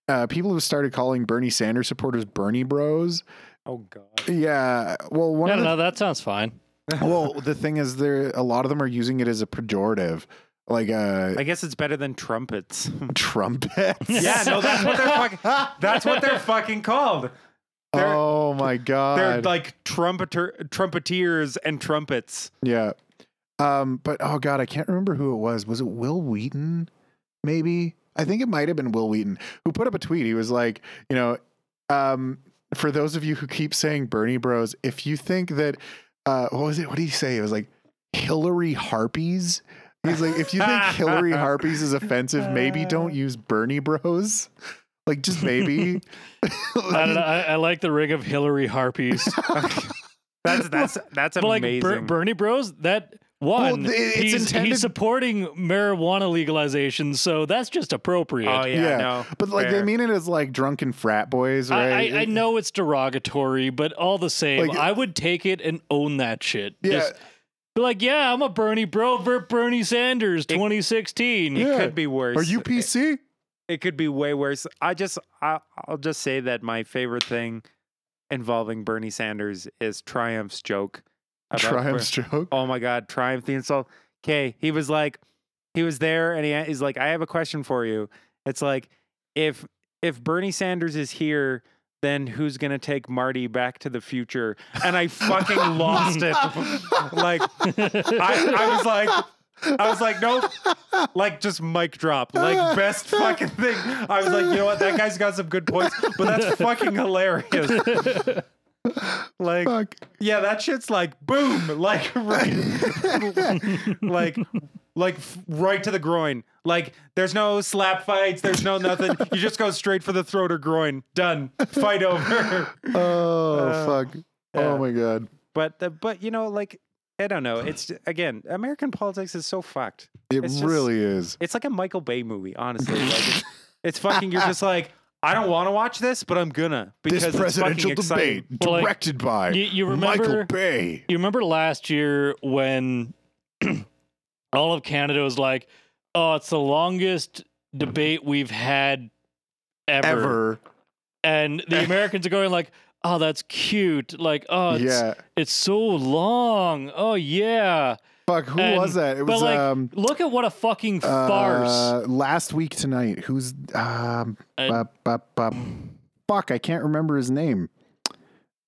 uh, people who started calling Bernie Sanders supporters Bernie Bros. Oh God. Yeah. Well, one No, of no, the no, that sounds fine. well, the thing is, there a lot of them are using it as a pejorative, like uh, I guess it's better than trumpets. trumpets. yeah, no, that's what they're fucking. That's what they're fucking called. They're, oh my god. they're like trumpeter, trumpeteers and trumpets. Yeah. Um, but oh god, I can't remember who it was. Was it Wil Wheaton? Maybe. I think it might have been Wil Wheaton who put up a tweet. He was like, you know, um, for those of you who keep saying Bernie Bros, if you think that uh what was it? What did he say? It was like Hillary Harpies. He's like, if you think Hillary Harpies is offensive, maybe don't use Bernie Bros. Like just maybe. I, don't know, I, I like the ring of Hillary harpies. That's that's that's but like amazing. Ber- Bernie Bros, that one, Well, it's he's, intended- he's supporting marijuana legalization, so that's just appropriate. oh yeah, Yeah, no, But like they mean it as like drunken frat boys, right? I, I, I know it's derogatory, but all the same, Like- I would take it and own that shit. Yeah. Just be like, yeah, I'm a Bernie bro, Ver- Bernie Sanders, 2016. it Yeah. could be worse. Are you PC? It could be way worse. I just I, I'll just say that my favorite thing involving Bernie Sanders is Triumph's joke. Triumph's joke. Oh my God, Triumph the insult. Okay, he was like, he was there, and he, he's like, I have a question for you. It's like, if if Bernie Sanders is here, then who's gonna take Marty back to the future? And I fucking lost it. Like, I, I was like, I was like, nope. Like, just mic drop. Like, best fucking thing. I was like, you know what? That guy's got some good points, but that's fucking hilarious. Like, Fuck. yeah, that shit's like boom, like right, like, like right to the groin. Like, there's no slap fights. There's no nothing. You just go straight for the throat or groin. Done. Fight over. Oh Uh, fuck. yeah. Oh my god. But the, but you know, like, I don't know. It's again, American politics is so fucked. It just- really is. It's like a Michael Bay movie, honestly. Like, it's, it's fucking. You're just like, I don't want to watch this, but I'm gonna because This it's presidential fucking exciting. debate Well, like, directed by you- you Michael remember- Bay. You remember last year when all of Canada was like, "Oh, it's the longest debate we've had ever,", Ever. and the Americans are going like, "Oh, that's cute!" Like, "Oh, it's, yeah. it's so long." Oh yeah, Fuck. Who and- was that? It but was like, um look at what a fucking farce. uh, last week tonight. Who's um Uh, bup, bup, bup. fuck, I can't remember his name.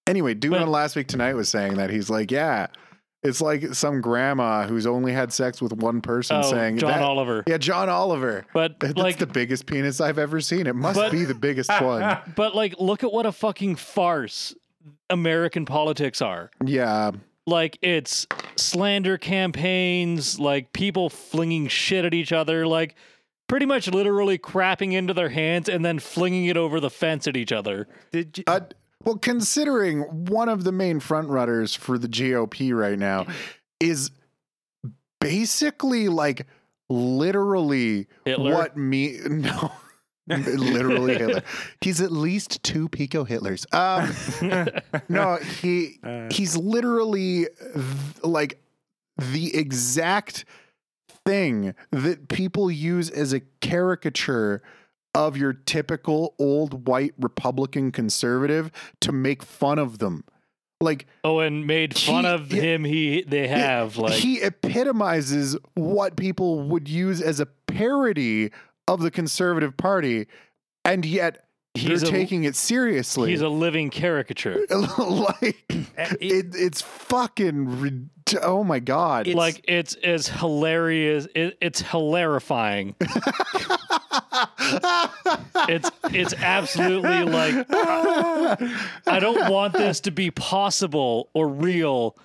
Anyway, dude But- on last week tonight was saying that he's like, yeah, it's like some grandma who's only had sex with one person oh, saying John Oliver. Yeah, John Oliver. But That's like, the biggest penis I've ever seen. It must But- be the biggest one. but like, look at what a fucking farce American politics are. Yeah. Like it's slander campaigns, like people flinging shit at each other, like pretty much literally crapping into their hands and then flinging it over the fence at each other. Did you, Uh, well, considering one of the main front runners for the GOP right now is basically like literally Hitler? what me no literally Hitler. He's at least two pico Hitlers. Um no, he Uh. he's literally th- like the exact thing that people use as a caricature of your typical old white Republican conservative to make fun of them. Like Oh, and made fun He- of him. He they have like he epitomizes what people would use as a parody of the conservative party, and yet He's they're a- taking it seriously. he's a living caricature. like Uh, it, it's fucking rid- oh my god It's- like it's as hilarious. It, it's hilarifying. It's it's absolutely like I don't want this to be possible or real,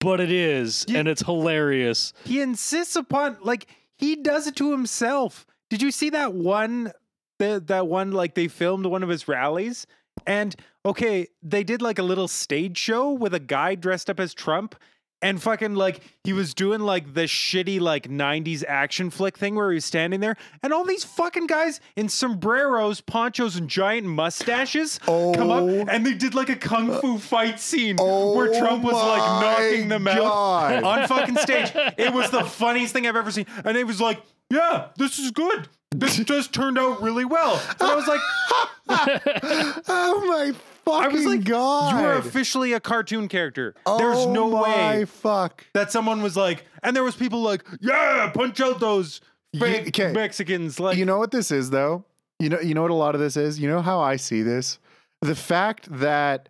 but it is, Yeah. and it's hilarious. he insists upon like he does it to himself. Did you see that one that that one like they filmed one of his rallies and okay, they did like a little stage show with a guy dressed up as Trump and fucking like he was doing like the shitty like 90s action flick thing where he was standing there and all these fucking guys in sombreros, ponchos, and giant mustaches come up Oh. and they did like a kung fu fight scene Oh where Trump was like knocking them out on fucking stage. It was the funniest thing I've ever seen. And it was like, yeah, this is good. This just turned out really well. And I was like, oh my fucking I was like, god! you are officially a cartoon character. There's Oh no my way Fuck. that someone was like, and there was people like, yeah, punch out those fake okay. Mexicans. Like, you know what this is though? You know you know what a lot of this is? You know how I see this? The fact that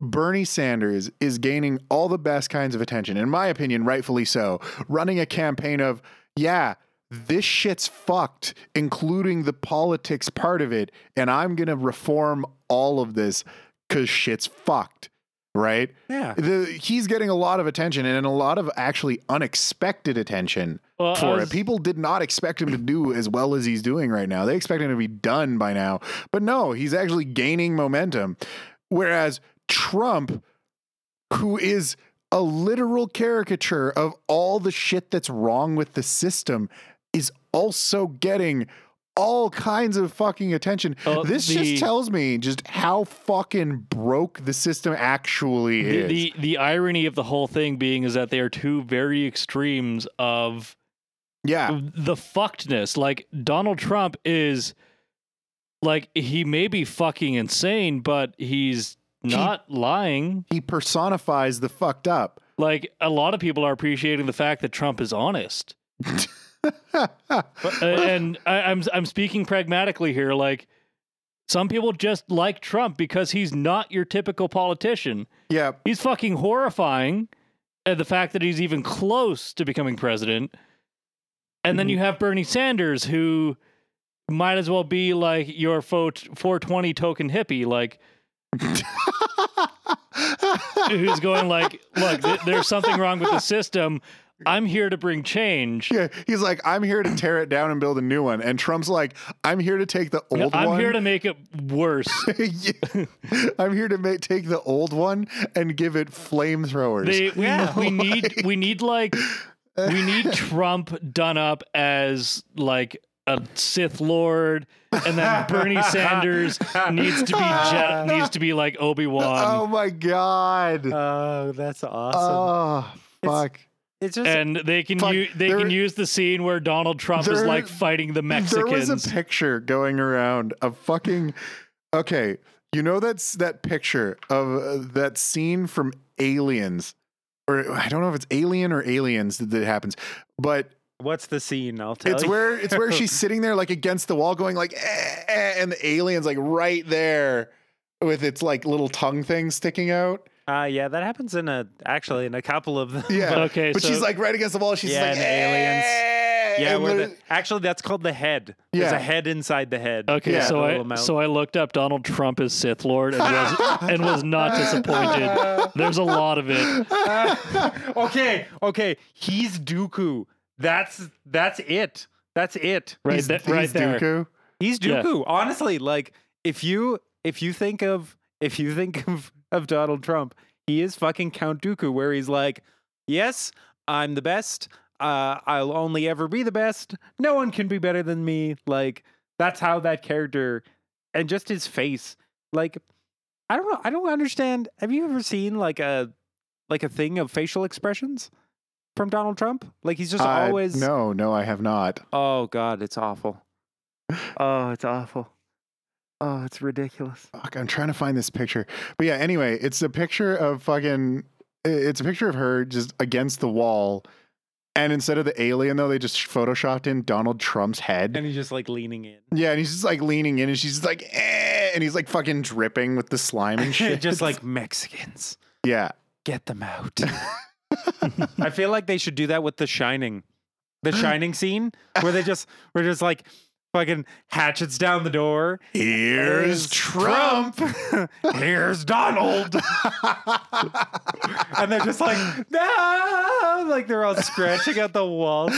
Bernie Sanders is gaining all the best kinds of attention, in my opinion, rightfully so, running a campaign of, yeah, this shit's fucked, including the politics part of it, and I'm gonna reform all of this because shit's fucked. Right? yeah. The, he's getting a lot of attention and a lot of actually unexpected attention Well, for was- it. People did not expect him to do as well as he's doing right now. They expect him to be done by now. But no, he's actually gaining momentum. Whereas Trump, who is a literal caricature of all the shit that's wrong with the system, also getting all kinds of fucking attention. Oh, this the- just tells me just how fucking broke the system actually the, is. the the irony of the whole thing being is that they are two very extremes of yeah. the fuckedness. Like Donald Trump is like he may be fucking insane, but he's not lying. He personifies the fucked up. Like a lot of people are appreciating the fact that Trump is honest. Uh, and I, I'm I'm speaking pragmatically here. Like some people just like Trump because he's not your typical politician. yeah. He's fucking horrifying. And the fact that he's even close to becoming president. And then you have Bernie Sanders, who might as well be like your 420 token hippie, like who's going like, look, th- there's something wrong with the system. I'm here to bring change. Yeah, he's like, I'm here to tear it down and build a new one. And Trump's like, I'm here to take the old one I'm one. here to make it worse. Yeah. I'm here to make, take the old one and give it flamethrowers. They, we, Yeah. we need we need like we need Trump done up as like a Sith Lord, and then Bernie Sanders needs to be Je- needs to be like Obi Wan. oh my god. Oh, that's awesome. oh fuck. it's just and they can Fuck, u- they there- can use the scene where Donald Trump is like fighting the Mexicans. There Mexicans. was a picture going around of fucking. Okay, you know that's that picture of uh, that scene from Aliens, or I don't know if it's Alien or Aliens that, that happens, but what's the scene? I'll tell it's you. where it's where she's sitting there like against the wall, going like, eh, eh, and the alien's like right there with its like little tongue thing sticking out. Uh, yeah, that happens in a actually in a couple of them. Yeah, Okay, but so- she's like right against the wall. She's Yeah, like in Aliens. "Eh," Yeah, and where the- the, actually that's called the head. There's Yeah. a head inside the head. Okay, Yeah. so I little so I looked up Donald Trump as Sith Lord and was and was not disappointed. There's a lot of it. okay, okay. He's Dooku. That's that's it. That's it. Right, he's, th- he's right there. Dooku. He's Yeah. Dooku. Honestly, like if you if you think of if you think of of Donald Trump, he is fucking Count Dooku, where he's like, yes, I'm the best. Uh, I'll only ever be the best. No one can be better than me. Like that's how that character, and just his face. Like I don't know. I don't understand. Have you ever seen like a like a thing of facial expressions from Donald Trump? Like he's just Uh, always no, no, I have not. Oh God, it's awful. Oh, it's awful. Oh, it's ridiculous. Fuck, I'm trying to find this picture. But yeah, anyway, it's a picture of fucking. It's a picture of her just against the wall, and instead of the alien though, they just photoshopped in Donald Trump's head. And he's just like leaning in. yeah, and he's just like leaning in, and she's just like, eh, and he's like fucking dripping with the slime and shit. just like Mexicans, yeah, get them out. I feel like they should do that with The Shining, The Shining scene where they just we're just like fucking hatchets down the door. here's Trump. Here's Donald. and they're just like, no, like they're all scratching at the walls.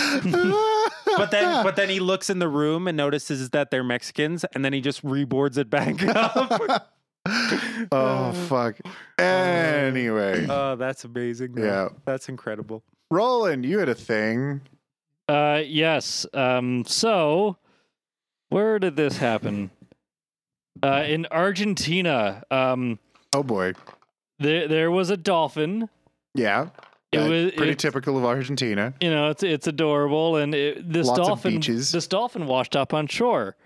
But then, but then he looks in the room and notices that they're Mexicans, and then he just reboards it back up. oh fuck. Anyway, Oh, that's amazing. though. yeah. That's incredible. Roland, you had a thing. Uh, yes. Um, so where did this happen? Uh, in Argentina. Um, Oh boy. there there was a dolphin. Yeah. It Uh, was pretty typical of Argentina. You know, it's it's adorable, and it, this Lots dolphin this dolphin washed up on shore.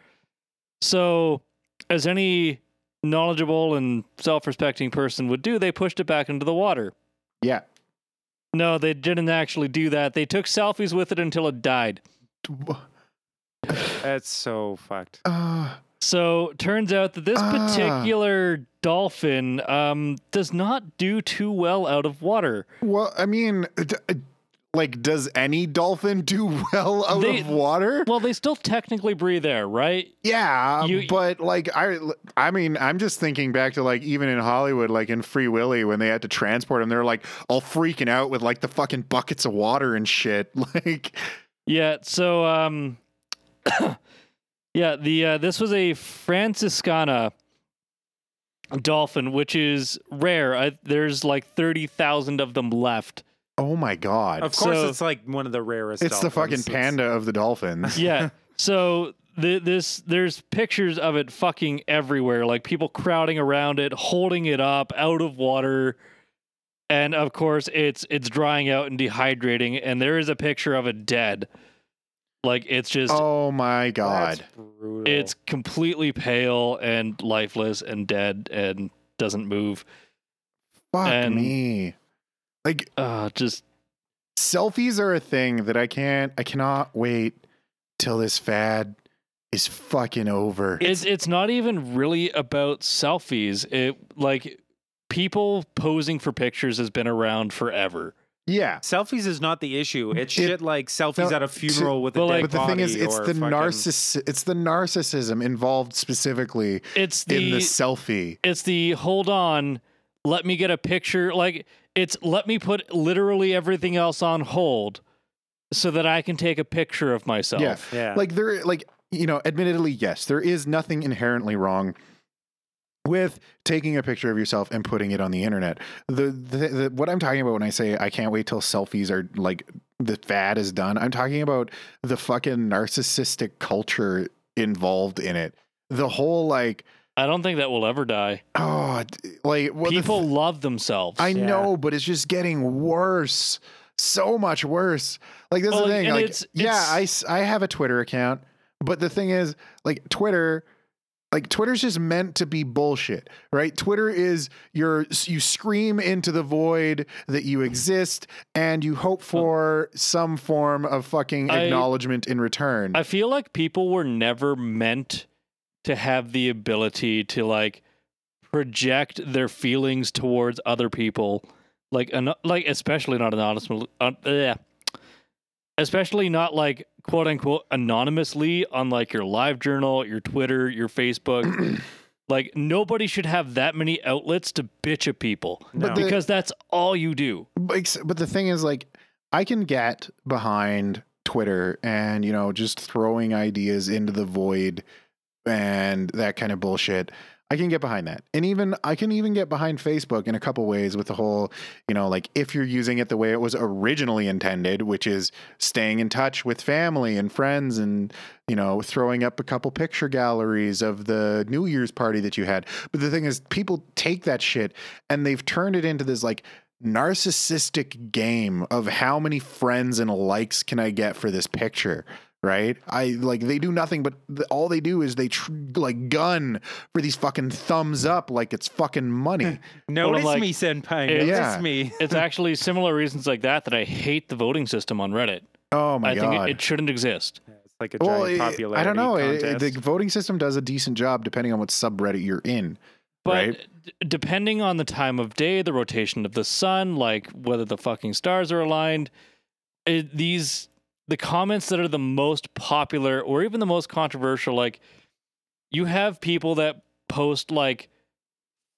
So, as any knowledgeable and self-respecting person would do, they pushed it back into the water. Yeah. No, they didn't actually do that. They took selfies with it until it died. That's so fucked. Uh, So turns out that this Ah. particular dolphin um, does not do too well out of water. well, I mean, d- uh, like, does any dolphin do well out They- of water? Well, they still technically breathe air, right? Yeah, You- but like I, I mean, I'm just thinking back to like even in Hollywood, like in Free Willy, when they had to transport him, they're like all freaking out with like the fucking buckets of water and shit. Like, Yeah. So, um, yeah, the uh, this was a Franciscana dolphin, which is rare. I, there's like thirty thousand of them left. oh my god, Of course, So- it's like one of the rarest. it's the fucking dolphins. It's- panda of the dolphins. Yeah. so the, this there's pictures of it fucking everywhere, like people crowding around it, holding it up out of water. And of course, it's it's drying out and dehydrating, and there is a picture of it dead. Like it's just oh my god, brutal. It's completely pale and lifeless and dead and doesn't move. fuck and- me. Like Uh, just selfies are a thing that I can't, I cannot wait till this fad is fucking over. it's it's not even really about selfies. It like people posing for pictures has been around forever. Yeah. selfies is not the issue. It's It- shit like selfies no, at a funeral with well, a dead like- But the thing is, it's the fucking- narciss, it's the narcissism involved specifically It's in the the selfie. it's the hold on, let me get a picture. Like it's let me put literally everything else on hold so that I can take a picture of myself. Yeah. Yeah, Like there, like you know, admittedly, yes, there is nothing inherently wrong with taking a picture of yourself and putting it on the internet. The, the, the what I'm talking about when I say I can't wait till selfies are like the fad is done. I'm talking about the fucking narcissistic culture involved in it. The whole like I don't think that will ever die. oh like well, the People love themselves. I Yeah. know, but it's just getting worse. So much worse. Like this Well, the thing. Like, it's- yeah, it's- I s- I have a Twitter account, but the thing is, like Twitter, like Twitter's just meant to be bullshit, right? Twitter is your you scream into the void that you exist, and you hope for some form of fucking I- acknowledgement in return. I feel like people were never meant to have the ability to like project their feelings towards other people, like an, like especially not anonymously, uh, especially not like quote unquote anonymously on like your live journal, your Twitter, your Facebook. like nobody should have that many outlets to bitch at people No. Because that's all you do. But, but the thing is, like, I can get behind Twitter and, you know, just throwing ideas into the void and that kind of bullshit. I can get behind that. And even I can even get behind Facebook in a couple ways with the whole, you know, like if you're using it the way it was originally intended, which is staying in touch with family and friends and, you know, throwing up a couple picture galleries of the New Year's party that you had. But the thing is, people take that shit and they've turned it into this like narcissistic game of how many friends and likes can I get for this picture. Right, I like they do nothing, but the, all they do is they tr- like gun for these fucking thumbs up, like it's fucking money. notice like, me, senpai. Notice Yeah. me. It's actually similar reasons like that that I hate the voting system on Reddit. Oh my I god! I think it, it shouldn't exist. It's like a well, giant it- popularity I don't know. It- it- the voting system does a decent job depending on what subreddit you're in. But Right. d- depending on the time of day, the rotation of the sun, like whether the fucking stars are aligned, it, these the comments that are the most popular or even the most controversial, like you have people that post like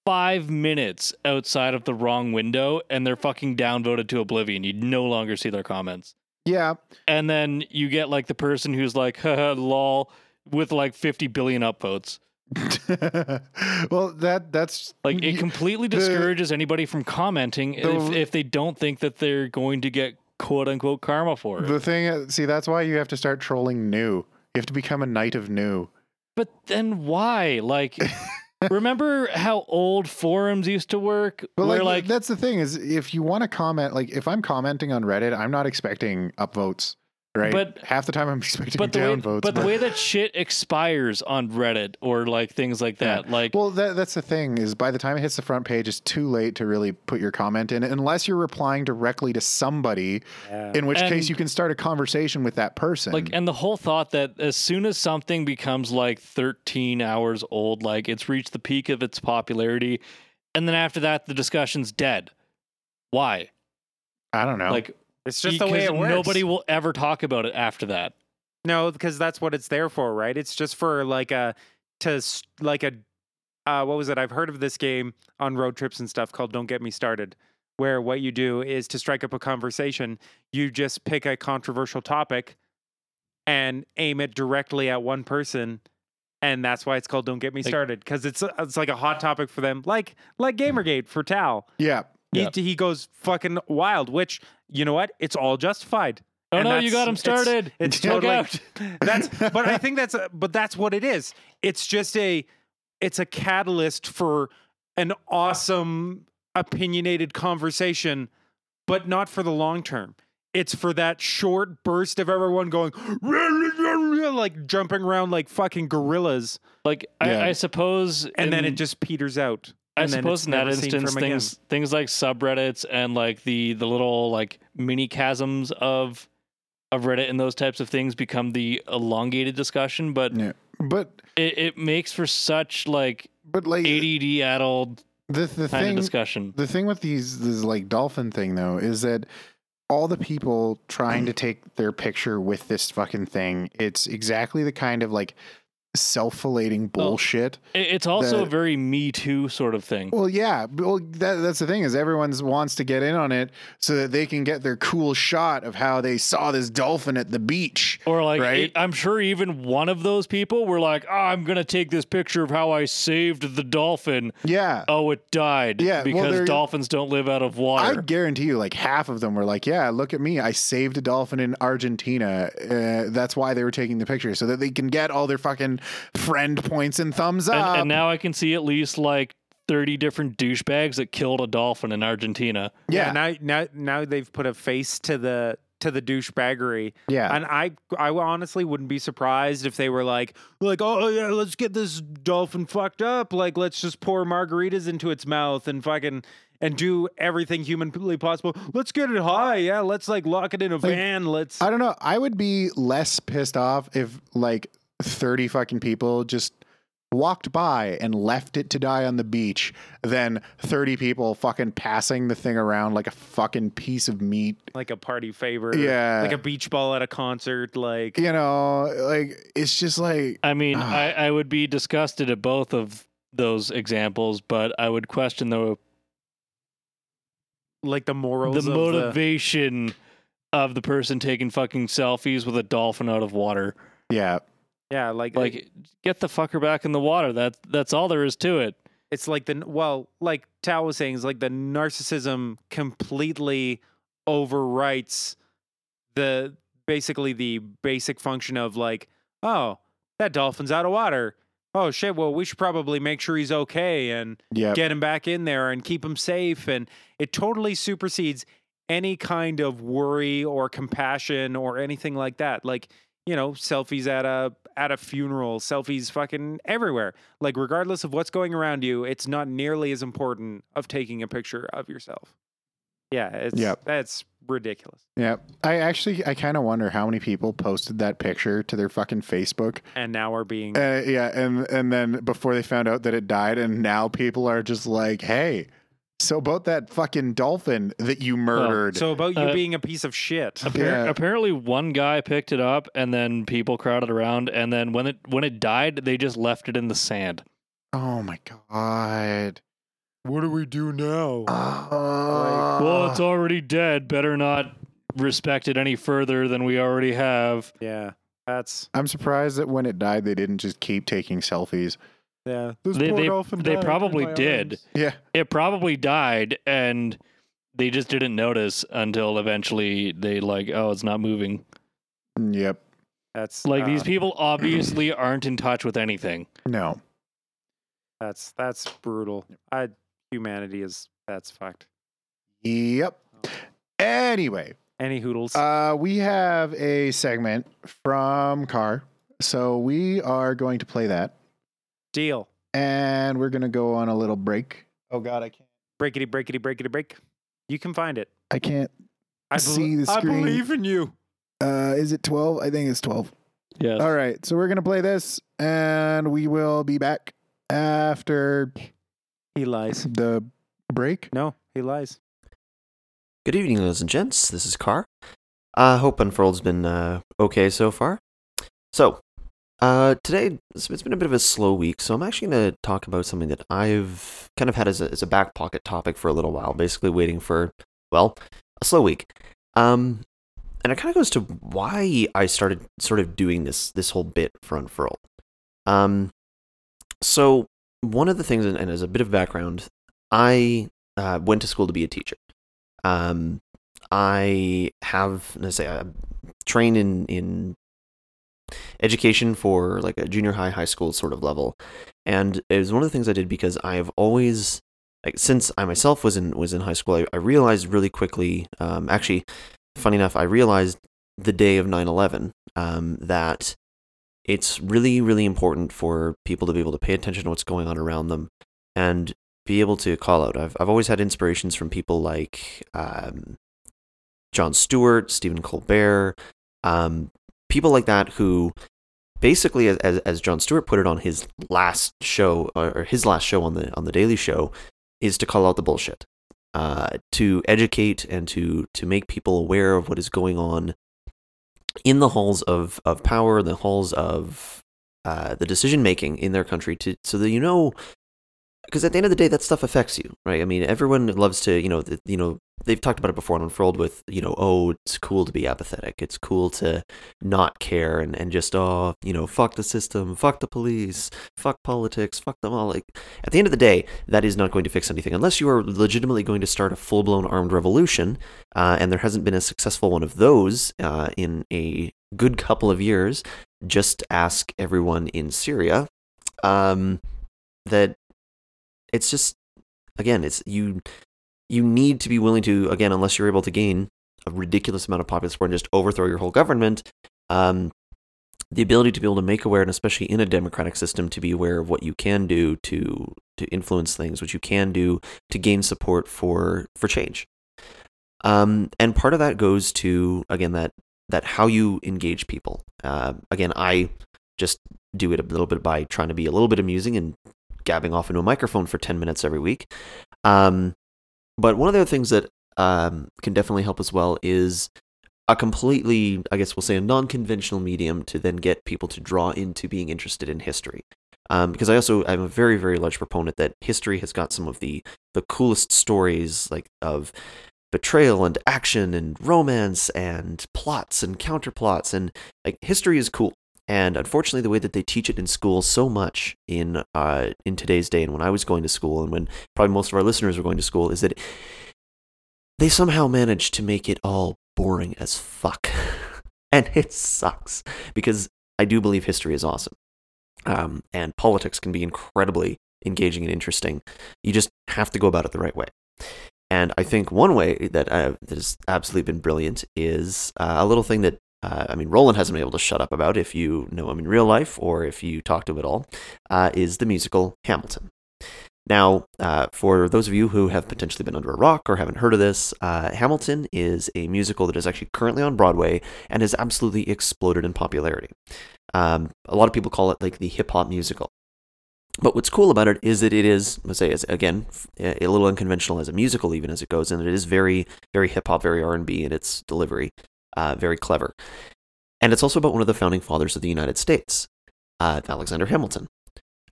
five minutes outside of the wrong window and they're fucking downvoted to oblivion. You no longer see their comments. Yeah, And then you get like the person who's like, haha, lol, with like 50 billion upvotes. well, that that's Like it completely the- discourages anybody from commenting if, if they don't think that they're going to get quote unquote karma for it. the thing. See, that's why you have to start trolling new. You have to become a knight of new. But then why? Like, remember how old forums used to work? But where like, like, that's the thing is, if you want to comment, like if I'm commenting on Reddit, I'm not expecting upvotes, right? But- half the time I'm expecting but the way, downvotes. but the way that shit expires on Reddit or like things like Yeah. that, like Well, that, that's the thing is by the time it hits the front page, it's too late to really put your comment in, unless you're replying directly to somebody. Yeah. In which case, you can start a conversation with that person. Like, and the whole thought that as soon as something becomes like 13 hours old, like it's reached the peak of its popularity, and then after that, the discussion's dead. Why? I don't know. Like, It's just the way it works. nobody will ever talk about it after that. No, because that's what it's there for, right? It's just for like a to like a uh, what was it? I've heard of this game on road trips and stuff called "Don't Get Me Started," where what you do is to strike up a conversation, you just pick a controversial topic and aim it directly at one person. And that's why it's called "Don't Get Me Like- Started" because it's it's like a hot topic for them, like like GamerGate for Tal. yeah. He, Yeah. he goes fucking wild, which you know what? It's all justified. Oh And no, you got him started. It's Look totally out. that's but I think that's a, but that's what it is. It's just a it's a catalyst for an awesome opinionated conversation, but not for the long term. It's for that short burst of everyone going like jumping around like fucking gorillas, Like, Yeah. I, I suppose, and then it just peters out. I suppose in that instance, from again. things things like subreddits and like the the little like mini chasms of of Reddit and those types of things become the elongated discussion, but Yeah. But it, it makes for such like but like ADD addled the the kind thing of discussion. the thing with these this like dolphin thing though is that all the people trying to take their picture with this fucking thing, it's exactly the kind of like self-flating bullshit. It- it's also the- a very Me Too sort of thing. Well, yeah. Well, that, that's the thing is everyone wants to get in on it so that they can get their cool shot of how they saw this dolphin at the beach. Or like, Right? it- I'm sure even one of those people were like, "Oh, I'm gonna take this picture of how I saved the dolphin." Yeah. Oh, it died. Yeah, because there- dolphins don't live out of water. I guarantee you, like half of them were like, "Yeah, look at me! I saved a dolphin in Argentina. Uh, that's why they were taking the picture, so that they can get all their fucking friend points and thumbs up." and, and now I can see at least like 30 different douchebags that killed a dolphin in Argentina. yeah, now now now they've put a face to the to the douchebaggery. yeah, And I I honestly wouldn't be surprised if they were like like oh, oh yeah let's get this dolphin fucked up like let's just pour margaritas into its mouth and fucking and do everything humanly possible. Let's get it high, yeah. Let's like lock it in a van. Let's I don't know. I would be less pissed off if like thirty fucking people just walked by and left it to die on the beach than 30 people fucking passing the thing around like a fucking piece of meat. like a party favor. Yeah. like a beach ball at a concert. Like You know, like it's just like I mean. I, I would be disgusted at both of those examples, but I would question the like the morals. the of motivation of the person taking fucking selfies with a dolphin out of water. yeah. Yeah, like uh, Like, get the fucker back in the water. That that's all there is to it. it's like the well, like Tao was saying, is like the narcissism completely overwrites the basically the basic function of like, oh, that dolphin's out of water. Oh shit! Well, we should probably make sure he's okay and Yeah. get him back in there and keep him safe. And it totally supersedes any kind of worry or compassion or anything like that. Like you know, selfies at a at a funeral, selfies fucking everywhere. Like regardless of what's going around you, it's not nearly as important of taking a picture of yourself. Yeah, it's Yep. that's ridiculous. Yeah. I actually I kind of wonder how many people posted that picture to their fucking Facebook. And now we're being Uh, yeah, and and then before they found out that it died and now people are just like, "Hey, so about that fucking dolphin that you murdered." so about you Uh, being a piece of shit. Appar- Yeah. Apparently, one guy picked it up, and then people crowded around, and then when it when it died, they just left it in the sand. oh my god. What do we do now? Uh, well, it's already dead. Better not respect it any further than we already have. Yeah, that's I'm surprised that when it died they didn't just keep taking selfies. Yeah. This They- poor they- dolphin they died in probably my did. arms. Yeah. It probably died, and they just didn't notice until eventually they like, oh, it's not moving. Yep. That's Like these uh, people obviously aren't in touch with anything. No. That's that's brutal. I humanity is that's fucked. Yep. Anyway, Any hoodles? uh, we have a segment from Car. So we are going to play that Deal. and we're going to go on a little break. Oh, God, I can't. Breakity breakity breakity break. Itity, break. You can find it. I can't. I See the screen. I believe in you. Uh, is it 12? I think it's 12. Yes. All right. So we're going to play this and we will be back after He lies. the break. No, he lies. Good evening, ladies and gents. This is Carr. I hope Unfurled's been uh, okay so far. So, uh, today it's been a bit of a slow week, so I'm actually going to talk about something that I've kind of had as a, as a back pocket topic for a little while, basically waiting for, well, a slow week. Um, and it kind of goes to why I started sort of doing this this whole bit for Unfurl. Um, so one of the things, and as a bit of background, I uh, went to school to be a teacher. Um, I have, let's say, I train in in education for like a junior high, high school sort of level, and it was one of the things I did because I have always, like, since I myself was in was in high school, I, I realized really quickly. Um, actually, funny enough, I realized the day of 9/11 um, that it's really, really important for people to be able to pay attention to what's going on around them and be able to call out. I've I've always had inspirations from people like um, Jon Stewart, Stephen Colbert, um, people like that who basically, as, as Jon Stewart put it on his last show or his last show on the on the Daily Show, is to call out the bullshit, uh, to educate and to to make people aware of what is going on in the halls of of power, the halls of uh, the decision making in their country, to so that you know because at the end of the day, that stuff affects you, right? I mean, everyone loves to, you know, the, you know, they've talked about it before on Unfurled with, you know, oh, it's cool to be apathetic. It's cool to not care and, and just, oh, you know, fuck the system, fuck the police, fuck politics, fuck them all. Like, at the end of the day, that is not going to fix anything unless you are legitimately going to start a full blown armed revolution. Uh, and there hasn't been a successful one of those uh, in a good couple of years. Just ask everyone in Syria. Um, that it's just again it's you you need to be willing to again unless you're able to gain a ridiculous amount of popular support and just overthrow your whole government um, the ability to be able to make aware and especially in a democratic system to be aware of what you can do to to influence things what you can do to gain support for for change um, and part of that goes to again that that how you engage people uh, again i just do it a little bit by trying to be a little bit amusing and gabbing off into a microphone for 10 minutes every week. Um, but one of the other things that um, can definitely help as well is a completely, I guess we'll say, a non conventional medium to then get people to draw into being interested in history. Um, because I also I'm a very very large proponent that history has got some of the the coolest stories like of betrayal and action and romance and plots and counterplots and like history is cool and unfortunately, the way that they teach it in school so much in uh, in today's day, and when I was going to school, and when probably most of our listeners were going to school, is that they somehow manage to make it all boring as fuck, and it sucks because I do believe history is awesome, um, and politics can be incredibly engaging and interesting. You just have to go about it the right way. And I think one way that, uh, that has absolutely been brilliant is uh, a little thing that uh, I mean, Roland hasn't been able to shut up about if you know him in real life or if you talk to him at all, uh, is the musical Hamilton. Now, uh, for those of you who have potentially been under a rock or haven't heard of this, uh, Hamilton is a musical that is actually currently on Broadway and has absolutely exploded in popularity. Um, a lot of people call it like the hip hop musical. But what's cool about it is that it is, let's say, is, again, a little unconventional as a musical, even as it goes, and it is very, very hip hop, very R and B in its delivery uh, very clever. And it's also about one of the founding fathers of the United States, uh, Alexander Hamilton.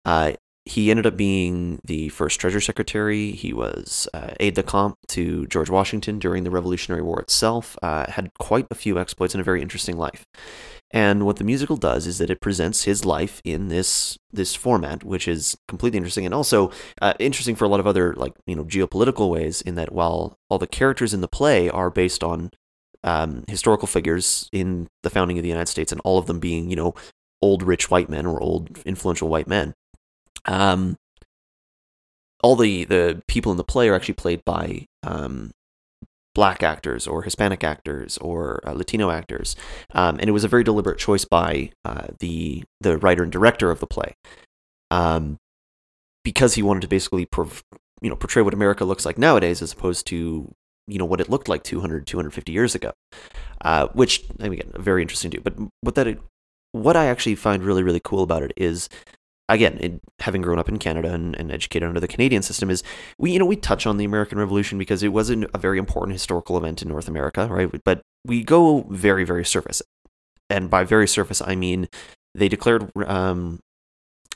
Uh, he ended up being the first Treasury Secretary. He was uh, aide de camp to George Washington during the Revolutionary War itself. Uh, had quite a few exploits and a very interesting life. And what the musical does is that it presents his life in this this format, which is completely interesting and also uh, interesting for a lot of other like you know geopolitical ways. In that while all the characters in the play are based on um, historical figures in the founding of the United States, and all of them being you know old rich white men or old influential white men. Um, all the the people in the play are actually played by um, black actors or Hispanic actors or uh, Latino actors, um, and it was a very deliberate choice by uh, the the writer and director of the play, um, because he wanted to basically prov- you know portray what America looks like nowadays as opposed to you know what it looked like 200 250 years ago, uh, which I mean, again very interesting to do. But what that what I actually find really really cool about it is again, it, having grown up in Canada and, and, educated under the Canadian system, is we you know we touch on the American Revolution because it was a very important historical event in North America, right? But we go very very surface, and by very surface I mean they declared um,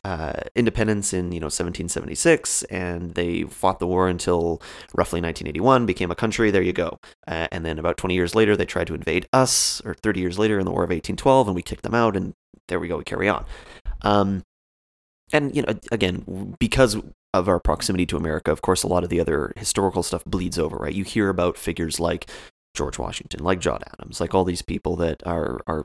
uh, independence in you know 1776, and they fought the war until roughly 1981, became a country. There you go. Uh, and then about 20 years later, they tried to invade us, or 30 years later in the War of 1812, and we kicked them out, and there we go. We carry on. Um, and you know again because of our proximity to America, of course, a lot of the other historical stuff bleeds over, right? You hear about figures like George Washington, like John Adams, like all these people that are are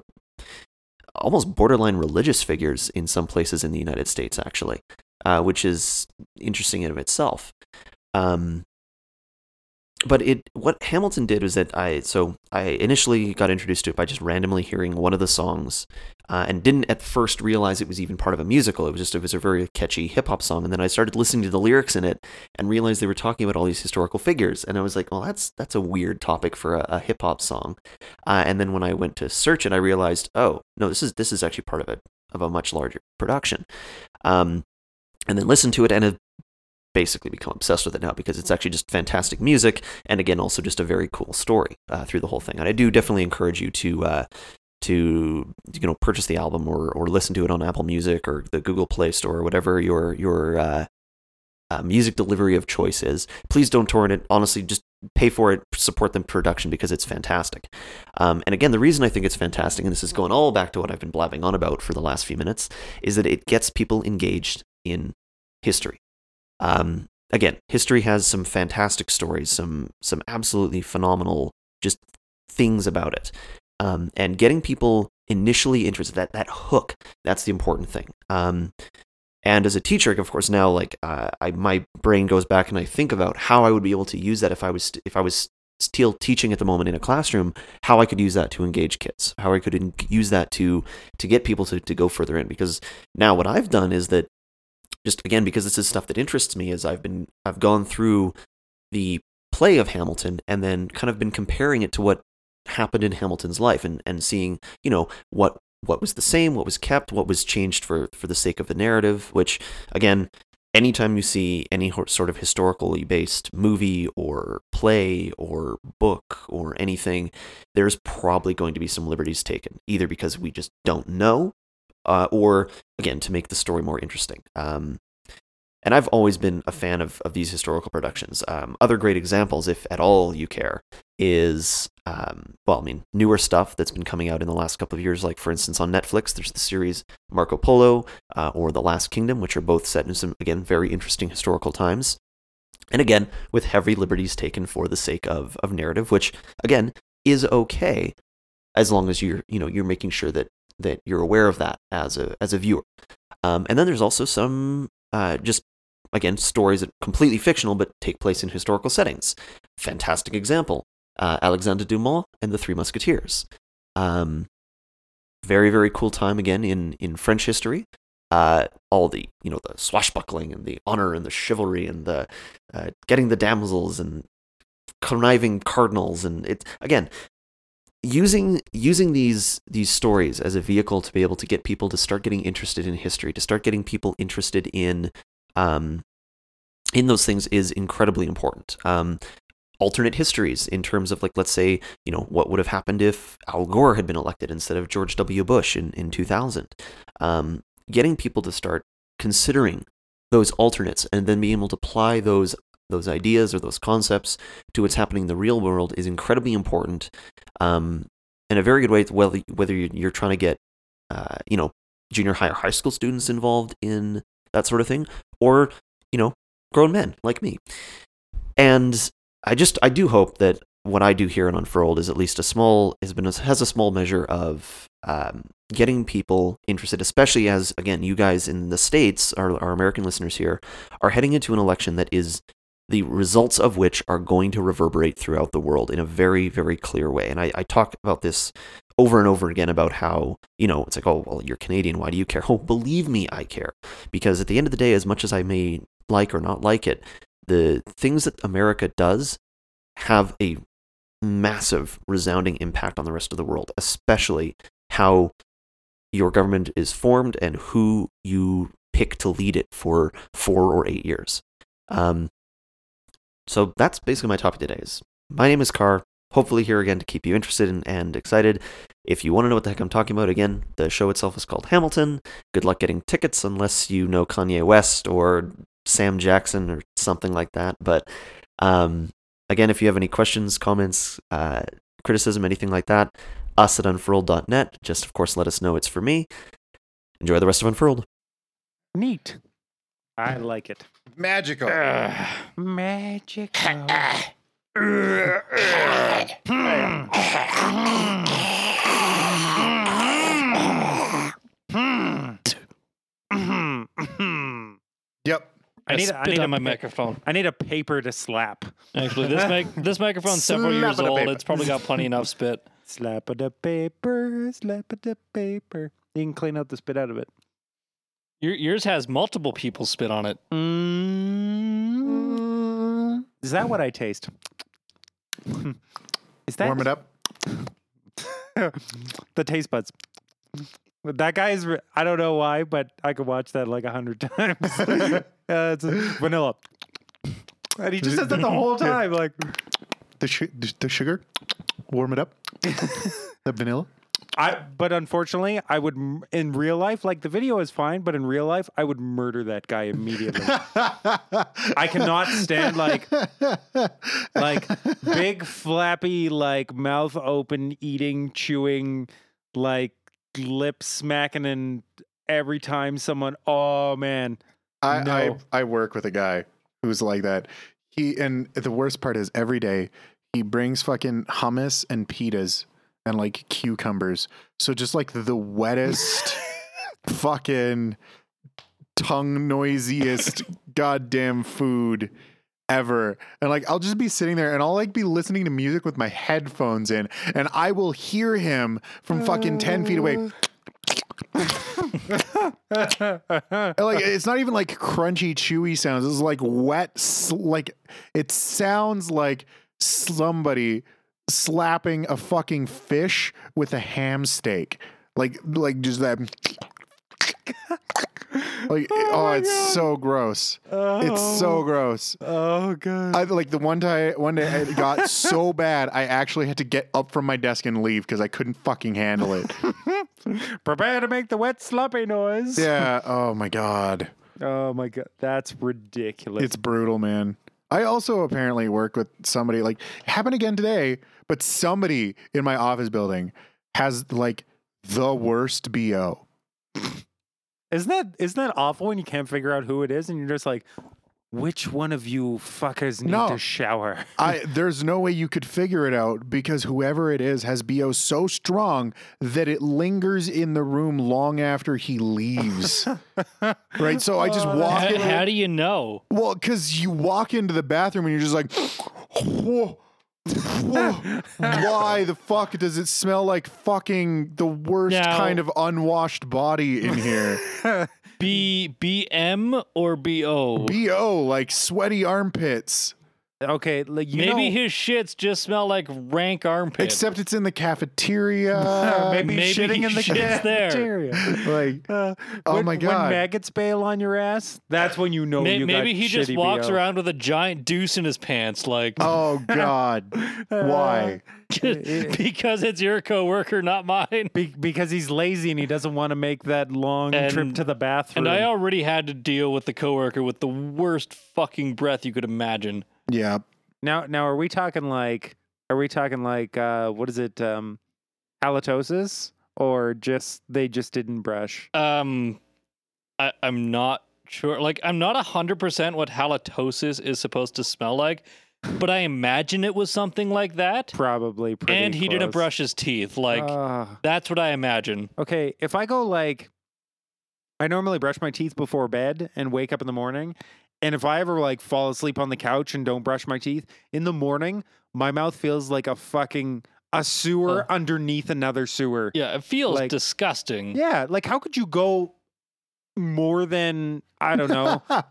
almost borderline religious figures in some places in the United States, actually, uh, which is interesting in of itself. Um, but it what Hamilton did was that I so I initially got introduced to it by just randomly hearing one of the songs, uh, and didn't at first realize it was even part of a musical. It was just it was a very catchy hip hop song, and then I started listening to the lyrics in it and realized they were talking about all these historical figures, and I was like, well, that's that's a weird topic for a, a hip hop song. Uh, and then when I went to search it, I realized, oh no, this is this is actually part of a of a much larger production. Um, and then listened to it and have basically become obsessed with it now because it's actually just fantastic music and again also just a very cool story uh, through the whole thing. And i do definitely encourage you to uh, to you know purchase the album or, or listen to it on apple music or the google play store or whatever your your uh, uh music delivery of choice is. Please don't torrent it. Honestly just pay for it support the production because it's fantastic. Um, and again the reason i think it's fantastic and this is going all back to what i've been blabbing on about for the last few minutes is that it gets people engaged in history um, again, history has some fantastic stories, some some absolutely phenomenal just things about it, um, and getting people initially interested that that hook that's the important thing. Um, and as a teacher, of course, now like uh, I, my brain goes back and I think about how I would be able to use that if I was if I was still teaching at the moment in a classroom, how I could use that to engage kids, how I could use that to to get people to, to go further in. Because now what I've done is that just again because this is stuff that interests me as I've been I've gone through the play of Hamilton and then kind of been comparing it to what happened in Hamilton's life and and seeing, you know, what what was the same, what was kept, what was changed for for the sake of the narrative, which again, anytime you see any sort of historically based movie or play or book or anything, there's probably going to be some liberties taken, either because we just don't know uh, or again to make the story more interesting. Um, and I've always been a fan of, of these historical productions. Um, other great examples, if at all you care, is um, well, I mean, newer stuff that's been coming out in the last couple of years. Like for instance, on Netflix, there's the series Marco Polo uh, or The Last Kingdom, which are both set in some again very interesting historical times. And again, with heavy liberties taken for the sake of of narrative, which again is okay as long as you're you know you're making sure that that you're aware of that as a as a viewer. Um, and then there's also some uh, just again stories that completely fictional but take place in historical settings. Fantastic example: uh, Alexander Dumas and the Three Musketeers. Um, very very cool time again in in French history. Uh, all the you know the swashbuckling and the honor and the chivalry and the uh, getting the damsels and conniving cardinals and it again using using these these stories as a vehicle to be able to get people to start getting interested in history, to start getting people interested in um, in those things is incredibly important. Um, alternate histories in terms of like let's say you know what would have happened if Al Gore had been elected instead of George W. Bush in in 2000. Um, getting people to start considering those alternates and then being able to apply those those ideas or those concepts to what's happening in the real world is incredibly important um, a very good way whether whether you're trying to get uh, you know, junior high or high school students involved in that sort of thing, or, you know, grown men like me. And I just, I do hope that what I do here in Unfurled is at least a small, has been, has a small measure of um, getting people interested, especially as, again, you guys in the States, our, our American listeners here, are heading into an election that is the results of which are going to reverberate throughout the world in a very, very clear way. And I, I talk about this over and over again about how, you know, it's like, oh, well, you're Canadian. Why do you care? Oh, believe me, I care. Because at the end of the day, as much as I may like or not like it, the things that America does have a massive, resounding impact on the rest of the world, especially how your government is formed and who you pick to lead it for four or eight years. Um, so that's basically my topic today. Is my name is Carr. Hopefully here again to keep you interested and, and excited. If you want to know what the heck I'm talking about, again, the show itself is called Hamilton. Good luck getting tickets unless you know Kanye West or Sam Jackson or something like that. But um, again, if you have any questions, comments, uh, criticism, anything like that, us at unfurled.net. Just, of course, let us know it's for me. Enjoy the rest of Unfurled. Neat. I like it. Magical. Magic. Yep. I need, a, I spit need a my microphone. I need a paper to slap. Actually, this mic this microphone's several years Slap it a old. It's probably got plenty enough spit. Slap of the paper, slap of the paper. You can clean out the spit out of it. Your, yours has multiple people spit on it. Mm. Is that what I taste? Is that Warm it up. the taste buds? That guy is. re- I don't know why, but I could watch that like a hundred times. uh, it's vanilla, and he just says that the whole time. Like, The, sh- the sugar. Warm it up. the vanilla. I. But unfortunately, I would in real life. Like the video is fine, but in real life, I would murder that guy immediately. I cannot stand like like big flappy like mouth open eating chewing like lip smacking and every time someone oh man I, No. I I work with a guy who's like that. He and the worst part is every day he brings fucking hummus and pitas and like cucumbers. So just like the wettest fucking tongue noisiest goddamn food ever. And like I'll just be sitting there and I'll like be listening to music with my headphones in and I will hear him from fucking 10 feet away. Oh. Like it's not even like crunchy chewy sounds it's like wet sl- like it sounds like somebody slapping a fucking fish with a ham steak like like just that like oh, oh my it's God. so gross oh. it's so oh. gross oh god I like the one time one day it got so bad I actually had to get up from my desk and leave because I couldn't fucking handle it. prepare to make the wet sloppy noise yeah. Oh my god. oh my god that's ridiculous It's brutal, man. I also apparently work with somebody like happened again today, but somebody in my office building has like the worst BO. isn't that isn't that awful when you can't figure out who it is and you're just like which one of you fuckers need No. to shower I there's no way you could figure it out because whoever it is has BO so strong that it lingers in the room long after he leaves. right? So I just Oh, walk How, in how do you know? Well, because you walk into the bathroom and you're just like, whoa, whoa, why the fuck does it smell like fucking the worst Now- kind of unwashed body in here? B B M or B O? BO, like sweaty armpits. Okay like you Maybe know, his shits just smell like rank armpit. Except it's in the cafeteria. maybe, maybe shitting he in the shits there. cafeteria. like, Uh, Oh when, my God. When maggots bail on your ass, that's when you know May- you maybe got he just walks BO. around with a giant deuce in his pants, like oh God. Why? because it's your coworker, not mine. Be- because he's lazy and he doesn't want to make that long trip to the bathroom. And I already had to deal with the coworker with the worst fucking breath you could imagine. Yeah. now, now, are we talking like? Are we talking like? Uh, what is it? Um, halitosis, or just they just didn't brush? Um, I, I'm not sure. Like, I'm not hundred percent what halitosis is supposed to smell like, but I imagine it was something like that. Probably. Pretty and he didn't brush his teeth. Like, Ah. that's what I imagine. okay, if I go like, I normally brush my teeth before bed and wake up in the morning. And if I ever like fall asleep on the couch and don't brush my teeth in the morning, my mouth feels like a fucking a sewer underneath another sewer. Yeah, it feels Like- disgusting. Yeah, like how could you go more than I don't know,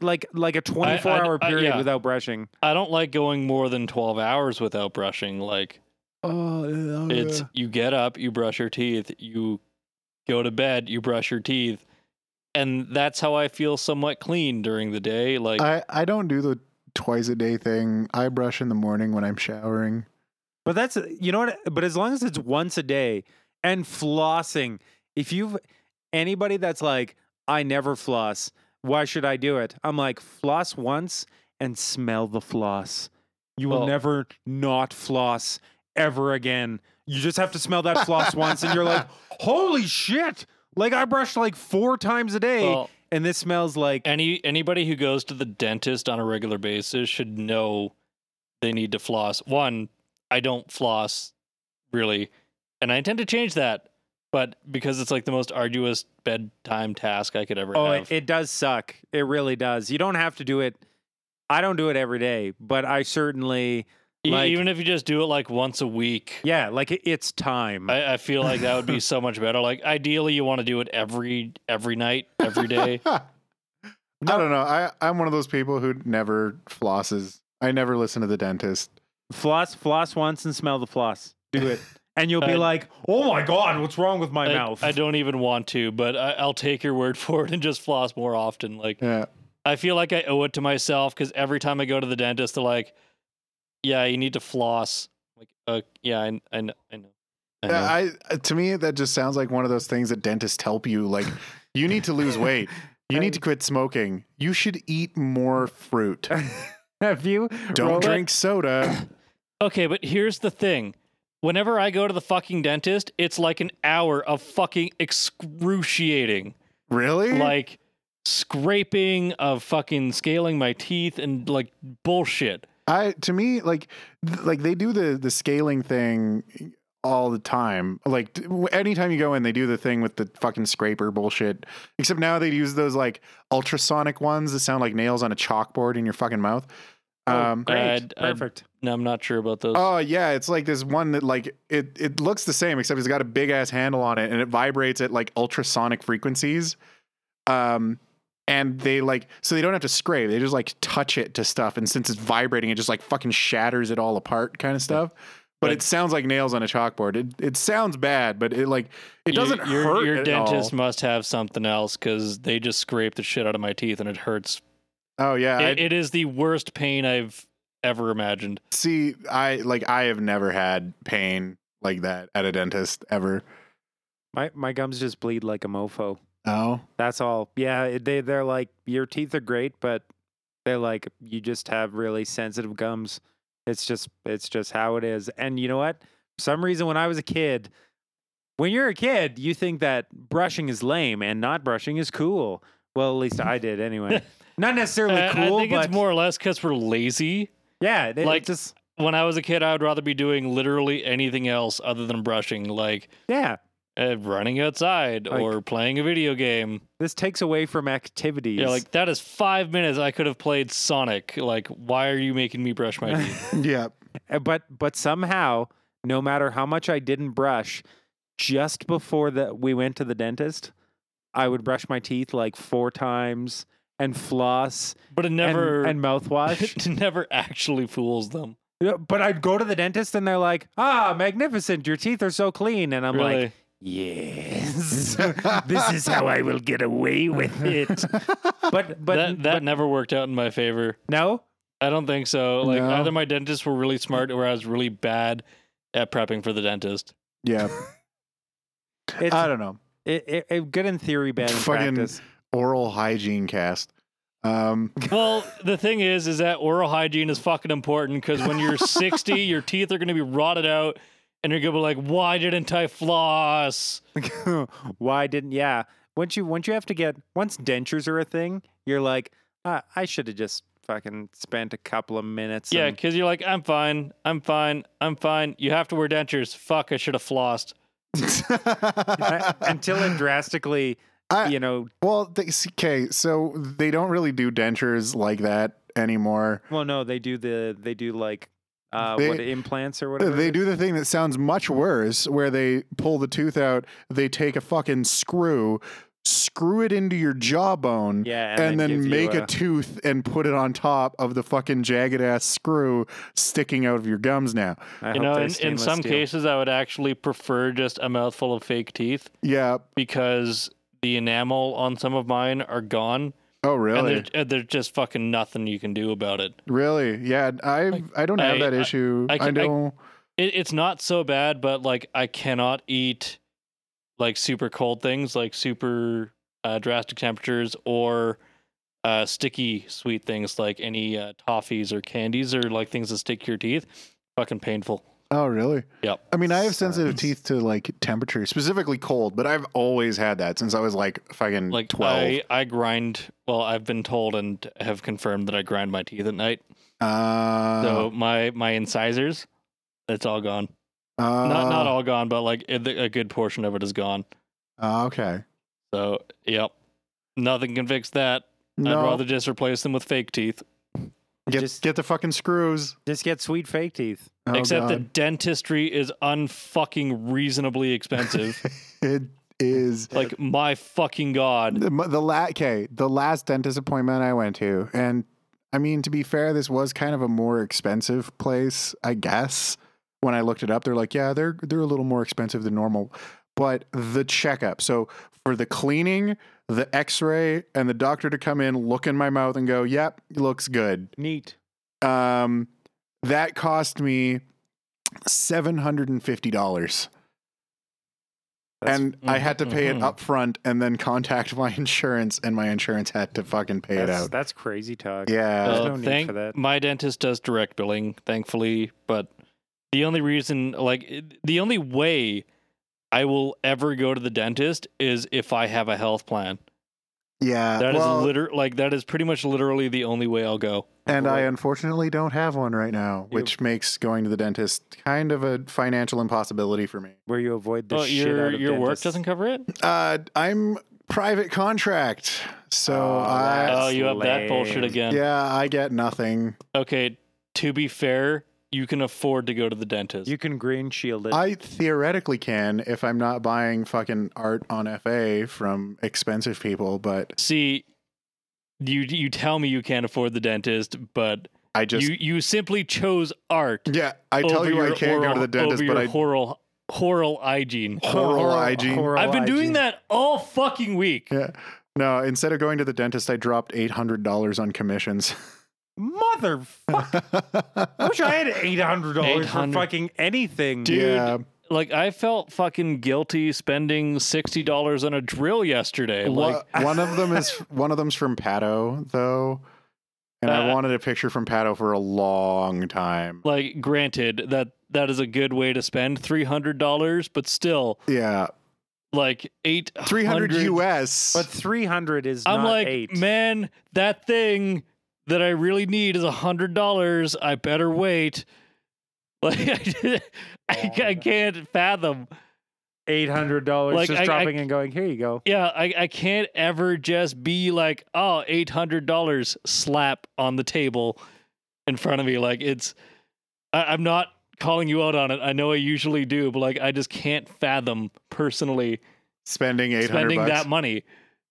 like like, a 24 hour I- period yeah. without brushing? I don't like going more than 12 hours without brushing. Like, oh, it's you get up, you brush your teeth, you go to bed, you brush your teeth. And that's how I feel somewhat clean during the day. Like, I, I don't do the twice a day thing. I brush in the morning when I'm showering. But that's you know what? But as long as it's once a day and flossing, if you've anybody that's like, I never floss, why should I do it? I'm like, floss once and smell the floss. You will Well- never not floss ever again. You just have to smell that floss once, and you're like, holy shit! Like I brush like four times a day, well, and this smells like any anybody who goes to the dentist on a regular basis should know they need to floss. One, I don't floss really, and I intend to change that, but because it's like the most arduous bedtime task I could ever Oh, have. it, it does suck. It really does. You don't have to do it. I don't do it every day, but I certainly, like- even if you just do it like once a week. yeah, like it, it's time. I, I feel like that would be so much better. Like ideally, you want to do it every every night, every day. I don't know. I, I'm one of those people who never flosses. I never listen to the dentist. floss, floss once and smell the floss. Do it, and you'll be I- like, "Oh my god, what's wrong with my I, mouth?" I don't even want to, but I, I'll take your word for it and just floss more often. Like Yeah. I feel like I owe it to myself because every time I go to the dentist, they're like, "Yeah, you need to floss." Like, uh, yeah, I, I know, I know. I know. Yeah, I to me that just sounds like one of those things that dentists help you. Like, you need to lose weight. You need to quit smoking. You should eat more fruit. Have you? Don't Roland? drink soda. Okay, but here's the thing. Whenever I go to the fucking dentist, it's like an hour of fucking excruciating. Really? like scraping of fucking scaling my teeth and like bullshit. I to me like th- like they do the the scaling thing all the time. Like t- w- anytime you go in, they do the thing with the fucking scraper bullshit. Except now they use those like ultrasonic ones that sound like nails on a chalkboard in your fucking mouth. Oh, Um, great, I'd- I'd- perfect. No, I'm not sure about those. Oh yeah, it's like this one that like it it looks the same except it's got a big ass handle on it and it vibrates at like ultrasonic frequencies. Um and they like so they don't have to scrape. They just like touch it to stuff and since it's vibrating it just like fucking shatters it all apart kind of stuff. But But- it sounds like nails on a chalkboard. It it sounds bad, but it like it doesn't your, hurt Your at dentist all. must have something else because they just scrape the shit out of my teeth and it hurts. Oh yeah, It, it is the worst pain I've ever imagined. see I like I have never had pain like that at a dentist ever. My my gums just bleed like a mofo. Oh. That's all. Yeah, they they're like your teeth are great, but they're like you just have really sensitive gums. It's just it's just how it is. And you know what? For some reason when I was a kid, when you're a kid, you think that brushing is lame and not brushing is cool. Well, at least I did anyway. Not necessarily cool, I think but it's more or less because we're lazy. yeah, it, it like- just When I was a kid, I would rather be doing literally anything else other than brushing, like yeah. Uh, running outside Like- or playing a video game. This takes away from activities. Yeah, like that is five minutes I could have played Sonic. Like, why are you making me brush my teeth? Yeah. Uh, but but somehow no matter how much i didn't brush just before that we went to the dentist i would brush my teeth like four times and floss But it never and, mouthwash it never actually fools them. Yeah, but i'd go to the dentist and they're like ah magnificent your teeth are so clean and i'm like really. Yes this is how i will get away with it but but that that but never worked out in my favor. no I don't think so. Like No. either my dentists were really smart or I was really bad at prepping for the dentist. Yeah. it's I don't know. it, it, it- good in theory bad in Fucking- practice Oral hygiene cast. Um, Well, the thing is, is that oral hygiene is fucking important because when you're 60, your teeth are going to be rotted out. And you're gonna be like, why didn't I floss? Why didn't? Yeah. Once you once you have to get once dentures are a thing, you're like, ah, I should have just fucking spent a couple of minutes. Yeah, and- because you're like, I'm fine, I'm fine, I'm fine. You have to wear dentures. Fuck, I should have flossed. until it drastically, I- you know. well, they, okay, so they don't really do dentures like that anymore. Well, no, they do the they do like uh They- what implants or whatever. They do the thing that sounds much worse, where they pull the tooth out, they take a fucking screw, screw it into your jawbone, Yeah, and, then, give you make a, tooth and put it on top of the fucking jagged ass screw sticking out of your gums now. I You know, in, in some steel. cases, I would actually prefer just a mouthful of fake teeth Yeah. because the enamel on some of mine are gone, Oh, and really? there- and there's just fucking nothing you can do about it. Really? Yeah. I Like, I don't have I- that I- issue. I I, I- it. It's not so bad, but like I cannot eat like super cold things, like super uh, drastic temperatures, or uh, sticky sweet things like any uh, toffees or candies or like things that stick to your teeth. Fucking painful. Oh, really? Yep. I mean, I have sensitive teeth to like temperature, specifically cold, but I've always had that since I was like fucking Like 12. I, I grind. Well, I've been told and have confirmed that I grind my teeth at night. uh, So my my incisors, it's all gone. uh, not not all gone, but like it, a good portion of it is gone. uh, okay. So yep, nothing can fix that. No, I'd rather just replace them with fake teeth. Get, Just- get the fucking screws. Just get sweet fake teeth. Oh, Except that God. dentistry is unfucking reasonably expensive. it is. like my fucking god. The, the la- okay, the last dentist appointment I went to, and I mean to be fair, this was kind of a more expensive place, I guess. When I looked it up, they're like, yeah, they're they're a little more expensive than normal, but the checkup. So for the cleaning, the X-ray, and the doctor to come in, look in my mouth, and go, yep, looks good. Neat. Um, that cost me seven hundred and fifty dollars. That's- and I had to pay it Mhm. up front and then contact my insurance, and my insurance had to fucking pay it out. that's crazy talk. Yeah. There's Uh, no need thank- for that. My dentist does direct billing, thankfully, but the only reason, like, the only way I will ever go to the dentist is if I have a health plan. yeah. That is well, liter- like that is pretty much literally the only way I'll go. and I unfortunately don't have one right now, You- which makes going to the dentist kind of a financial impossibility for me. Where you avoid the Oh, shit your out of your work dentists. doesn't cover it. Uh, I'm private contract, so Oh, I That's oh, you have that bullshit lame. again. yeah I get nothing. Okay, to be fair, you can afford to go to the dentist. You can green shield it. I theoretically can if I'm not buying fucking art on FA from expensive people, but See, you you tell me you can't afford the dentist, but I just you you simply chose art. yeah I tell you I can't go to the dentist, over but your I oral oral hygiene. oral hygiene. oral I've been doing that all fucking week. Yeah. No, instead of going to the dentist, I dropped eight hundred dollars on commissions. Motherfucker. I wish I had eight hundred dollars for 800. fucking anything. Dude, yeah. Like I felt fucking guilty spending sixty dollars on a drill yesterday. Like Wha- one of them is one of them's from Pato though, and I Uh, wanted a picture from Pato for a long time. like granted that that is a good way to spend three hundred dollars, but still Yeah, like eight three hundred US. But three hundred is I'm not like, eight. man, that thing that I really need is a hundred dollars. I better wait. Like I, I, I can't fathom. Eight hundred dollars Like, just I- I- dropping and going. Here you go. Yeah, I, I can't ever just be like, oh, eight hundred dollars slap on the table in front of me. Like it's, I, I'm not calling you out on it. I know I usually do, but like I just can't fathom personally spending eight hundred spending bucks, that money.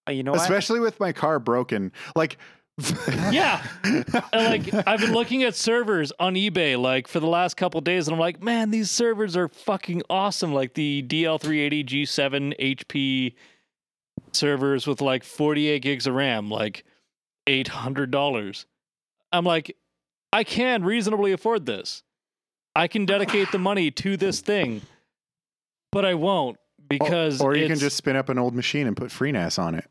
Uh, You know what? especially with my car broken. Like, Yeah. And like I've been looking at servers on eBay like for the last couple days, and I'm like, man, these servers are fucking awesome. Like the DL380 G7 HP servers with like 48 gigs of RAM, like eight hundred dollars. I'm like, I can reasonably afford this. I can dedicate the money to this thing, but I won't because or you can just spin up an old machine and put FreeNAS on it.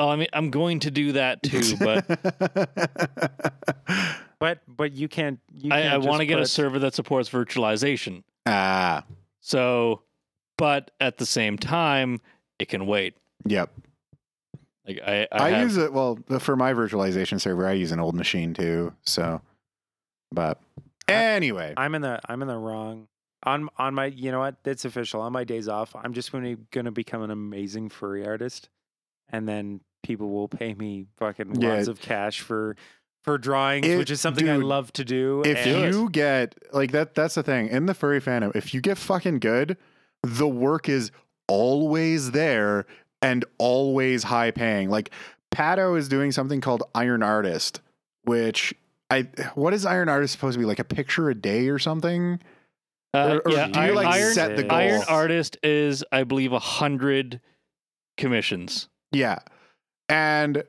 Oh, I mean, I'm going to do that too, but but but you can't. You I, can't I want to just get a server that supports virtualization. ah, So, but at the same time, it can wait. Yep. Like I, I, I, have- use it well for my virtualization server. I use an old machine too. So, but anyway, I'm in the I'm in the wrong on on my you know what it's official on my days off I'm just going to going to become an amazing furry artist and then people will pay me fucking Yeah. lots of cash for for drawings It- which is something I love to do if and you get like that, that's the thing in the furry fandom. If you get fucking good, the work is always there and always high paying. Like Pato is doing something called Iron Artist, which I what is Iron Artist supposed to be like a picture a day or something? uh, or- or yeah, do you, Iron, like, Iron, set the goal? Iron Artist is, I believe, a hundred commissions. Yeah, and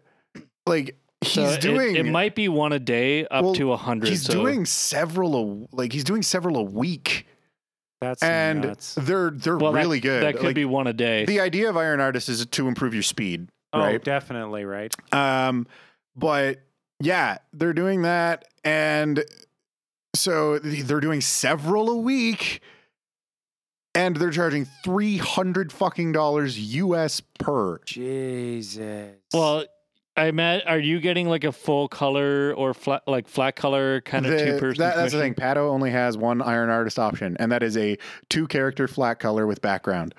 like he's So doing It, might be one a day up Well, to a hundred. he's so doing several a, like he's doing several a week that's and nuts. they're they're well, that- really good That could Like, be one a day. the idea of iron artist is to improve your speed oh right definitely right um but yeah they're doing that and so they're doing several a week and they're charging 300 fucking dollars us per Jesus well, I met. Are you getting like a full color or flat, like flat color kind of two person? that- that's the thing pato only has one iron artist option and that is a two character flat color with background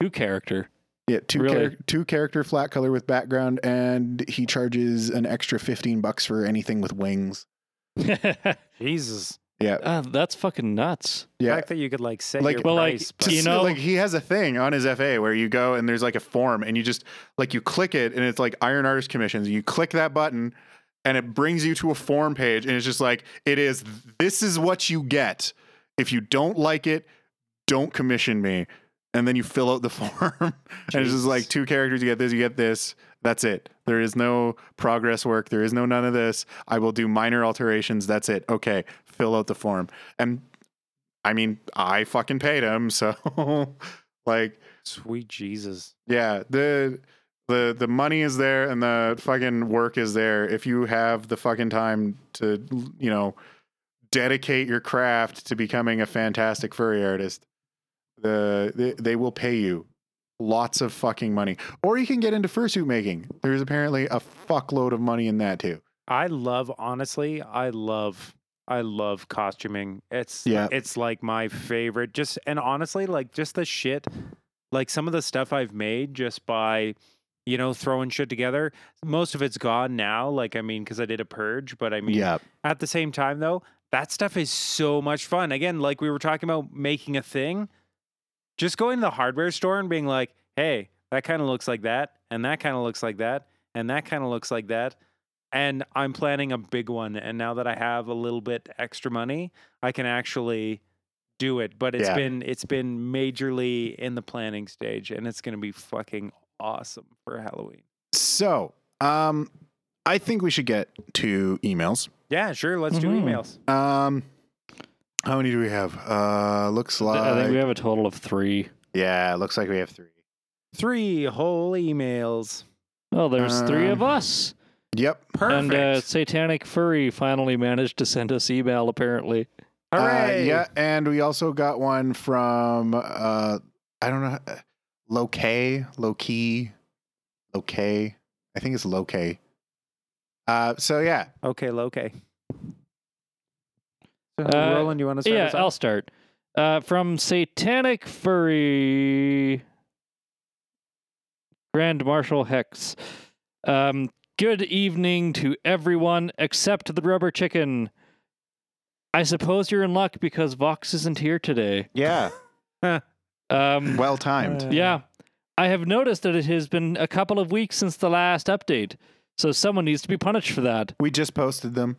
Two character. Yeah, two Really? char- two character flat color with background, and he charges an extra fifteen bucks for anything with wings. Jesus Yeah, Ah, that's fucking nuts. the yeah. fact that you could like say Like- your Well, like, price To but- you know- like he has a thing on his FA where you go and there's like a form, and you just like you click it, and it's like Iron Artist Commissions. You click that button, and it brings you to a form page, and it's just like it is. This is what you get. If you don't like it, don't commission me. And then you fill out the form, and it's just like two characters. You get this, you get this. That's it. There is no progress work. There is no none of this. I will do minor alterations. That's it. Okay, fill out the form. And I mean, I fucking paid him, so like, sweet Jesus yeah, the the the money is there and the fucking work is there. If you have the fucking time to, you know, dedicate your craft to becoming a fantastic furry artist, the they, they will pay you lots of fucking money. Or you can get into fursuit making. There's apparently a fuckload of money in that too. I love honestly, I love I love costuming. It's Yeah. it's like my favorite. Just and honestly, like just the shit like some of the stuff I've made just by you know throwing shit together. Most of it's gone now, like I mean cuz I did a purge, but I mean yeah. at the same time though, that stuff is so much fun. Again, like we were talking about making a thing, just going to the hardware store and being like, "Hey, that kind of looks like that, and that kind of looks like that, and that kind of looks like that." And I'm planning a big one, and now that I have a little bit extra money, I can actually do it. But it's Yeah. been it's been majorly in the planning stage, and it's going to be fucking awesome for Halloween. So, um, I think we should get to emails. Yeah, sure. Let's do Mhm. emails. Um, how many do we have? Uh, looks like I think we have a total of three. yeah, looks like we have three. Three whole emails. Oh, there's three of Um, us. Yep. Perfect. And uh, Satanic Furry finally managed to send us email, apparently. Uh, yeah, and we also got one from uh, I don't know, uh, Low-K, Low-Key, Low-K. I think it's Low-K. Uh, so yeah, Okay, okay. So, Uh, Roland, you want to start? yeah, us I'll start. Uh, from Satanic Furry, Grand Marshal Hex. Um, good evening to everyone except the rubber chicken. I suppose you're in luck because Vox isn't here today. yeah, Um, well timed. Uh, yeah, I have noticed that it has been a couple of weeks since the last update, so someone needs to be punished for that. we just posted them.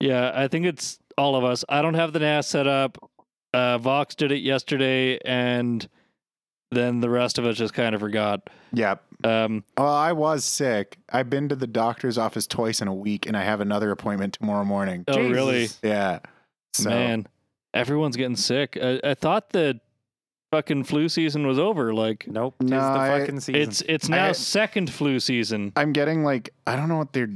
Yeah, I think it's all of us. I don't have the NAS set up. Uh, Vox did it yesterday, and then the rest of us just kind of forgot. Yep. Um, Well, I was sick. I've been to the doctor's office twice in a week, and I have another appointment tomorrow morning. oh, really? Yeah. So, Man, everyone's getting sick. I, I thought the fucking flu season was over. Like Nope. No, the I- season. it's it's now I- second flu season. I'm getting like I don't know what they're.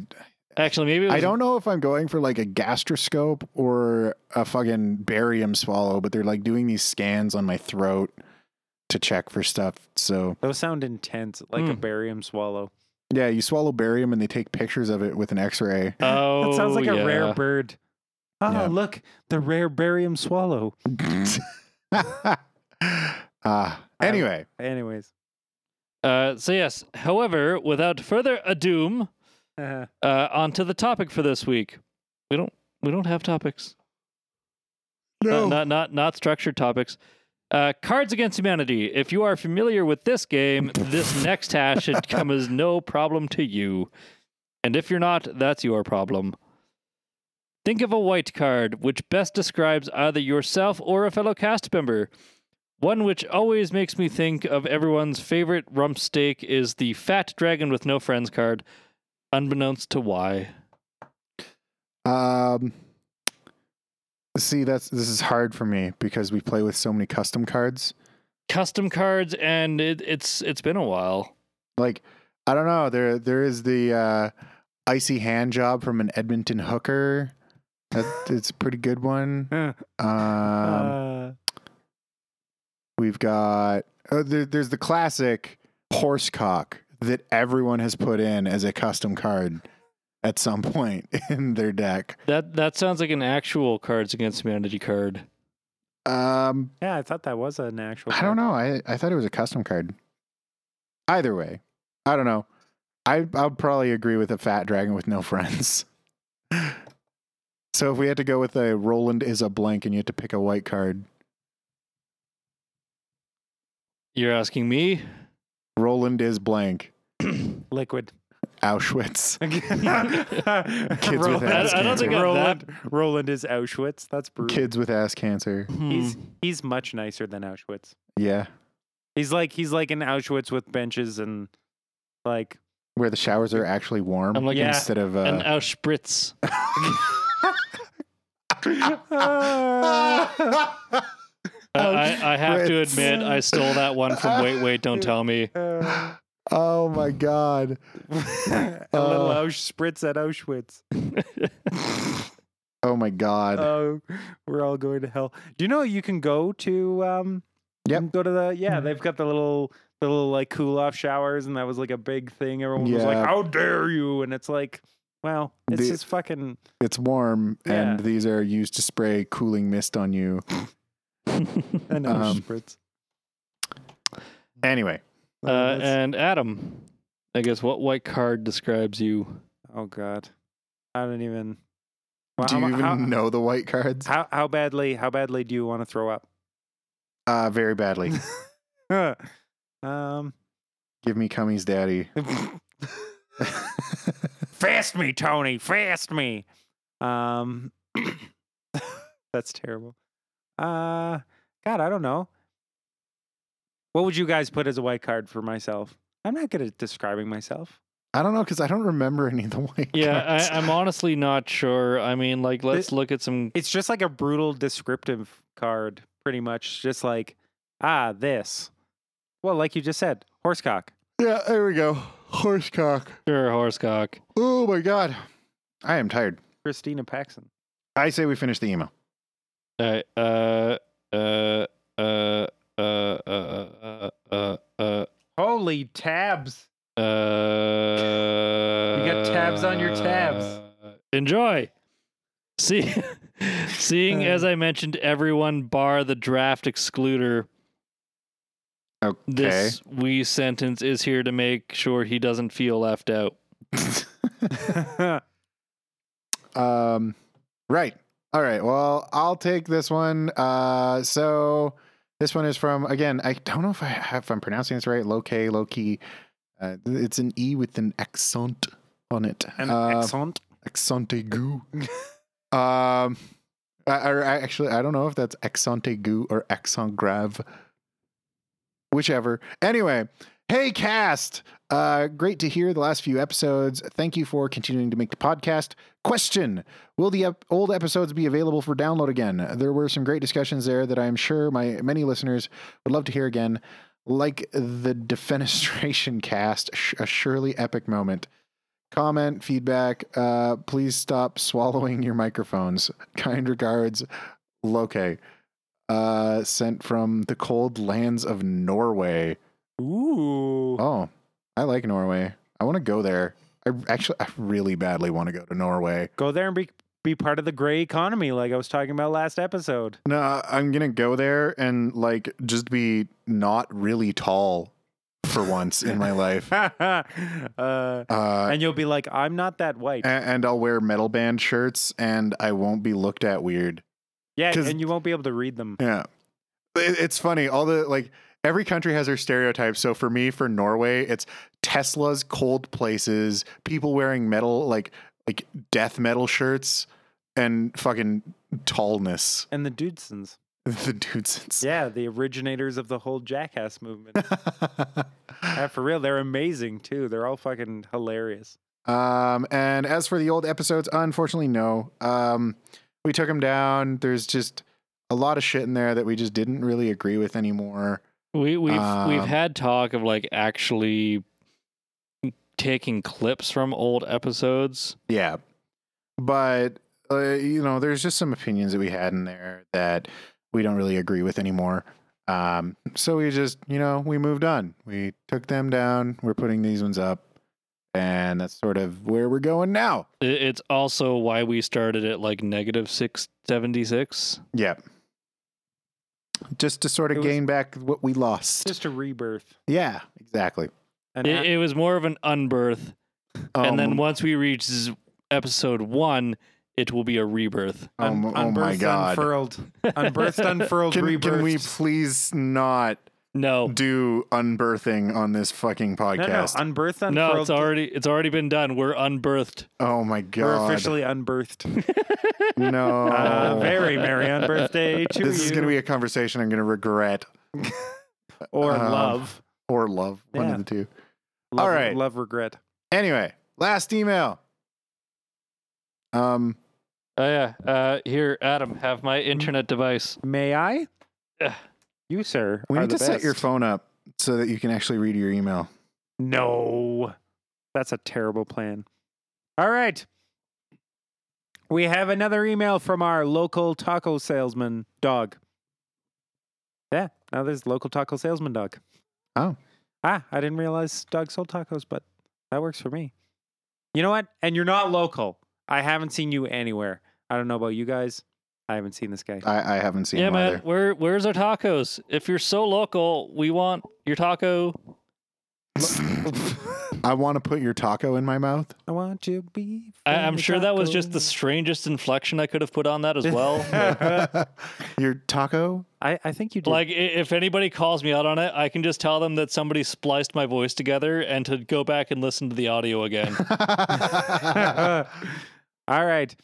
Actually, maybe it was, I don't know if I'm going for like a gastroscope or a fucking barium swallow, but they're like doing these scans on my throat to check for stuff. So Those sound intense, like a Hmm. barium swallow. yeah, you swallow barium and they take pictures of it with an X-ray. Oh, That sounds like a rare bird. Oh, Yeah. look, the rare barium swallow. uh, anyway, Anyways, Uh, so yes. However, without further ado, uh, uh, on to the topic for this week. We don't we don't have topics. Not not not, not structured topics. Uh, Cards Against Humanity. If you are familiar with this game, this next task should come as no problem to you. And if you're not, that's your problem. Think of a white card which best describes either yourself or a fellow cast member. One which always makes me think of everyone's favorite rump steak is the fat dragon with no friends card, unbeknownst to why. um, see that's this is hard for me because we play with so many custom cards. Custom cards, and it, it's it's been a while. Like I don't know, there there is the uh, icy hand job from an Edmonton hooker. That, it's a pretty good one. uh, Um, We've got oh, there, there's the classic horsecock that everyone has put in as a custom card at some point in their deck. That that sounds like an actual Cards Against Humanity card. Um, yeah, I thought that was an actual. I don't know. I I thought it was a custom card. Either way, I don't know. I I'll probably agree with a fat dragon with no friends. so if we had to go with a Roland is a blank and you had to pick a white card, You're asking me? Roland is blank. liquid. Auschwitz. Kids with ass I don't think I'm Roland, Roland is Auschwitz. That's brutal. Kids with ass cancer. He's Hmm. he's much nicer than Auschwitz. Yeah. He's like he's like an Auschwitz with benches and like Where the showers are actually warm I'm like Yeah. instead of an uh, Auschwitz. uh, I, I, I have to admit, I stole that one from Wait Wait Don't Tell Me. oh my god. a little Uh. Auschwitz at Auschwitz. Oh my god. Oh, we're all going to hell. Do you know you can go to um can go to the yeah, they've got the little the little like cool off showers and that was like a big thing. Everyone was like, How dare you? And it's like, well, it's The- just fucking it's warm and these are used to spray cooling mist on you. an Um, Auschwitz. Anyway, uh, that's- and Adam, I guess what white card describes you? oh god. I don't even Well, do how, you even how, know the white cards? how how badly how badly do you want to throw up? Uh very badly. um Give me Cummy's daddy. Fast me, Tony. Fast me. Um, that's terrible. Uh, God, I don't know. What would you guys put as a white card for myself? I'm not good at describing myself. I don't know because I don't remember any of the white Yeah, cards. I, I'm honestly not sure. I mean, like, let's look at some. It's just like a brutal descriptive card, pretty much. Just like, ah, this. Well, like you just said, horsecock. yeah, there we go. Horsecock. Sure, horsecock. Oh my god. I am tired. Christina Paxson. I say we finish the email. Uh, uh, uh, uh, uh, uh, uh, uh, uh, Holy tabs. uh, You got tabs on your tabs. Enjoy. See, seeing as I mentioned, everyone bar the draft excluder. Okay. This we sentence is here to make sure he doesn't feel left out. Um, right. All right. Well, I'll take this one. Uh, so this one is from again. I don't know if I have, if I'm pronouncing this right. Low K, low key. Uh, it's an E with an accent on it. An uh, accent. accent aigu. um, I, I actually I don't know if that's accent aigu or accent grave. Whichever. Anyway, hey cast. Uh, great to hear the last few episodes. Thank you for continuing to make the podcast. Question: Will the ep- old episodes be available for download again? There were some great discussions there that I am sure my many listeners would love to hear again, like the defenestration cast, a surely epic moment. comment, feedback. Uh, please stop swallowing your microphones. Kind regards, Loke. Uh, sent from the cold lands of Norway. Ooh. Oh, I like Norway. I want to go there. I actually, I really badly want to go to Norway. Go there and be be part of the gray economy, like I was talking about last episode. No, I'm gonna go there and like just be not really tall for once in my life. uh, Uh, and you'll be like, I'm not that white. a- and I'll wear metal band shirts and I won't be looked at weird. yeah, and you won't be able to read them. Yeah. It, it's funny. All the like every country has their stereotypes. So for me, for Norway, it's Tesla's cold places, people wearing metal like like death metal shirts and fucking tallness. And the Dudesons. the dudes. Yeah, the originators of the whole jackass movement. yeah, for real, they're amazing too. They're all fucking hilarious. Um, and as for the old episodes, unfortunately, no. Um, we took them down. There's just a lot of shit in there that we just didn't really agree with anymore. We we've we've Um, had talk of like actually taking clips from old episodes. Yeah, but uh, you know, there's just some opinions that we had in there that we don't really agree with anymore. Um, so we just, you know, we moved on. We took them down. We're putting these ones up, and that's sort of where we're going now. It's also why we started at like negative six seventy six. Yeah. Just to sort It of was- gain back what we lost. Just a rebirth. yeah, exactly. And It, it was more of an unbirth, and then Um, once we reach episode one, it will be a rebirth. um, un- oh my unbirthed, god. unfurled, unbirthed, unfurled, Can, can we please not No, do unbirthing on this fucking No, no, podcast? unbirthed, unfurled. no, it's already it's already been done. We're unbirthed. oh my god, We're officially unbirthed. no. Uh, very merry on birthday to this you. is going to be a conversation I'm going to regret or um, love. or love. One Yeah. of the two. love. all right. Love regret. Anyway, last email. Um, Oh yeah. Uh, here, Adam, have my internet device. May I? You, sir. we need to set your phone up so that you can actually read your email. No, that's a terrible plan. All right. We have another email from our local taco salesman dog. Yeah, now there's local taco salesman dog. Oh. Ah, I didn't realize dogs sold tacos, but that works for me. You know what? And you're not local. I haven't seen you anywhere. I don't know about you guys. I haven't seen this guy. I, I haven't seen yeah, him man. either. Where where's our tacos? If you're so local, we want your taco. I want to put your taco in my mouth. I want you to be. I, I'm sure that was just the strangest inflection I could have put on that as well. your taco? I, I think you did. like, i- if anybody calls me out on it, I can just tell them that somebody spliced my voice together and to go back and listen to the audio again. All right.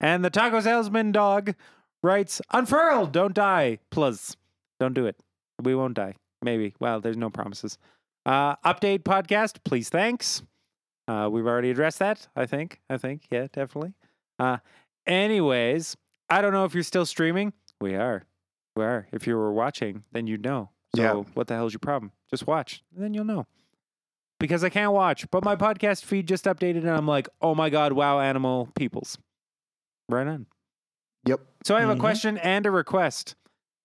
And the taco salesman dog writes, unfurled, don't die. Plus, don't do it. We won't die. Maybe. Well, there's no promises. Uh, update podcast, please, thanks. Uh, we've already addressed that, I think. I think. Yeah, definitely. Uh, anyways, I don't know if you're still streaming. We are. We are. If you were watching, then you'd know. So, Yeah. what the hell's your problem? Just watch, and then you'll know because I can't watch. But my podcast feed just updated, and I'm like, oh my god, wow, animal peoples. Right on. Yep. So I have Mhm. a question and a request.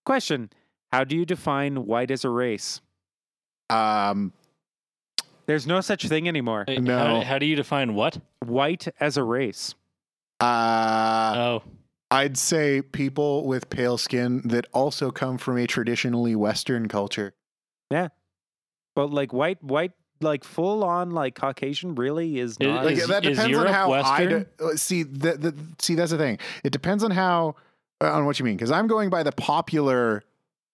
Question: How do you define white as a race? Um, There's no such thing anymore. Uh, No. How, how do you define what? White as a race. uh, Oh, I'd say people with pale skin that also come from a traditionally Western culture. Yeah. But like white, white, like full on like Caucasian, really is It- not. Like Is- that is depends on Europe how I de- uh, see. The, the, see, that's the thing. It depends on how uh, on what you mean. Because I'm going by the popular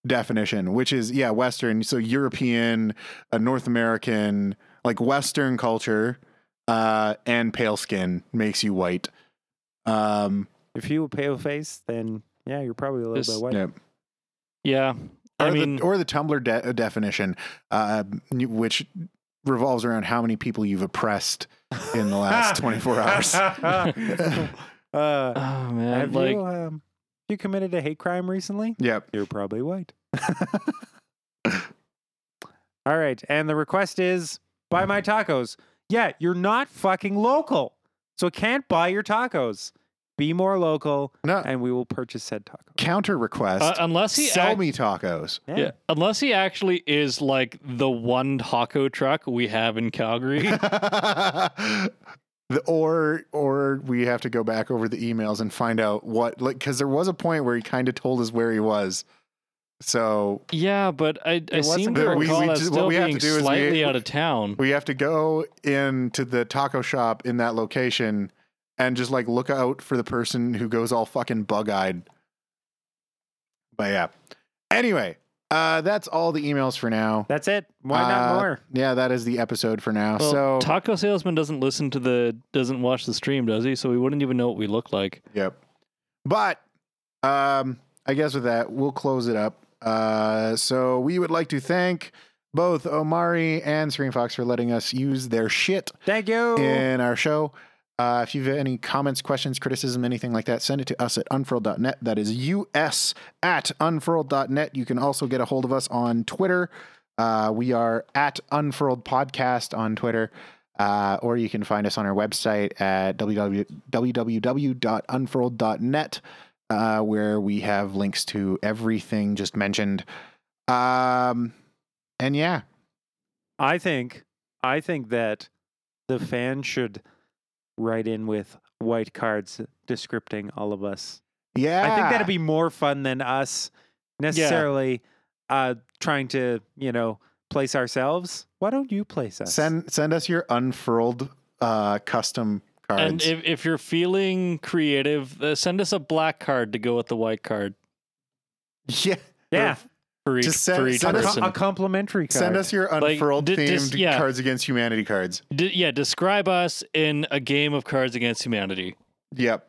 definition, which is yeah, Western. So European, uh, North American, like Western culture, uh, and pale skin makes you white. Um, if you a pale face, then yeah, you're probably a little This- bit white. yeah. yeah. Or, I mean, the, or the Tumblr de- definition, uh, which revolves around how many people you've oppressed in the last 24 hours. uh, oh man, have like you um, you committed a hate crime recently? Yep. You're probably white. All right, and the request is buy my tacos. Yeah, you're not fucking local. So can't buy your tacos. Be more local No. and we will purchase said tacos. Counter request. Uh, unless he sell act- me tacos. Yeah. Unless he actually is like the one taco truck we have in Calgary. The- or or we have to go back over the emails and find out what like because there was a point where he kind of told us where he was. So yeah, but I, I wasn't seem to good. We- recall we that just- what still we have to being do is we- slightly out of town. we have to go into the taco shop in that location and just like look out for the person who goes all fucking bug eyed. But yeah. Anyway, uh, that's all the emails for now. That's it. Why not Uh, more? Yeah, that is the episode for now. Well, so taco salesman doesn't listen to the doesn't watch the stream, does he? So we wouldn't even know what we look like. Yep. But um, I guess with that, we'll close it up. Uh, so we would like to thank both Omari and Serene Fox for letting us use their shit Thank you. in our show. Uh, if you have any comments, questions, criticism, anything like that, send it to us at unfurled.net. That is us at unfurled.net. You can also get a hold of us on Twitter. Uh, we are at Unfurled Podcast on Twitter. Uh, or you can find us on our website at www, www.unfurled.net, uh, where we have links to everything just mentioned. Um, and yeah, I think I think that the fans should write in with white cards descripting all of us. yeah. I think that'd be more fun than us necessarily uh trying to, you know, place ourselves. Why don't you place us? Send send us your unfurled uh, custom cards. And if, if you're feeling creative, uh, send us a black card to go with the white card yeah, yeah, for each, Just send- for each send a, us- person. a complimentary card. send us your Like, unfurled di- themed dis- yeah. Cards Against Humanity cards. D- yeah, describe us in a game of Cards Against Humanity. Yep.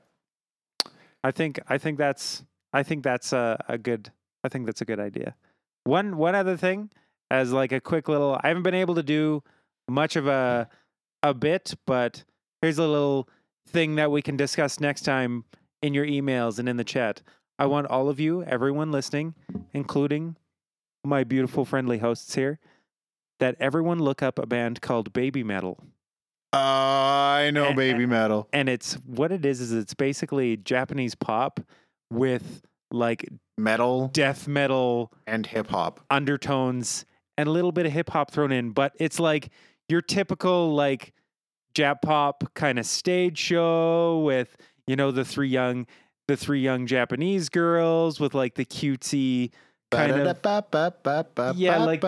I think I think that's I think that's a, a good I think that's a good idea. One one other thing as like a quick little I haven't been able to do much of a a bit, but here's a little thing that we can discuss next time in your emails and in the chat. I want all of you, everyone listening, including my beautiful friendly hosts here, that everyone look up a band called Baby Metal. I know Eh, baby metal. And it's what it is is it's basically Japanese pop with like Metal death metal and hip hop. undertones and a little bit of hip hop thrown in, but it's like your typical like Jap pop kind of stage show with you know the three young the three young Japanese girls with like the cutesy kind of Yeah, like-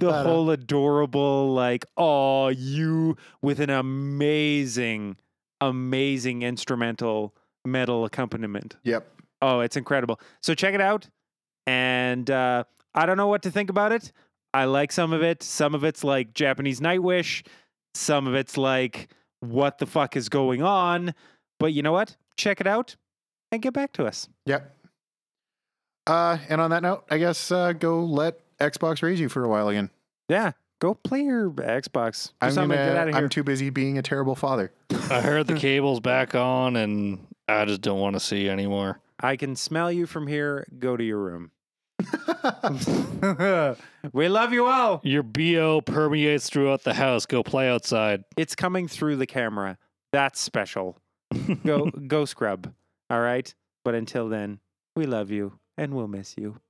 the whole adorable like oh you with an amazing amazing instrumental metal accompaniment. Yep. Oh, it's incredible. So check it out. And uh, I don't know what to think about it. I like some of it. Some of it's like Japanese Nightwish. Some of it's like, what the fuck is going on? But you know what? Check it out and get back to us. Yep. Uh, and on that note, I guess uh, go let Xbox raise you for a while again. Yeah. Go play your Xbox. Do I'm, something. gonna, Get out of here. I'm too busy being a terrible father. I heard the cable's back on, and I just don't want to see anymore. I can smell you from here. Go to your room. we love you all. Your BO permeates throughout the house. Go play outside. It's coming through the camera. That's special. Go go scrub. All right? But until then, we love you and we'll miss you.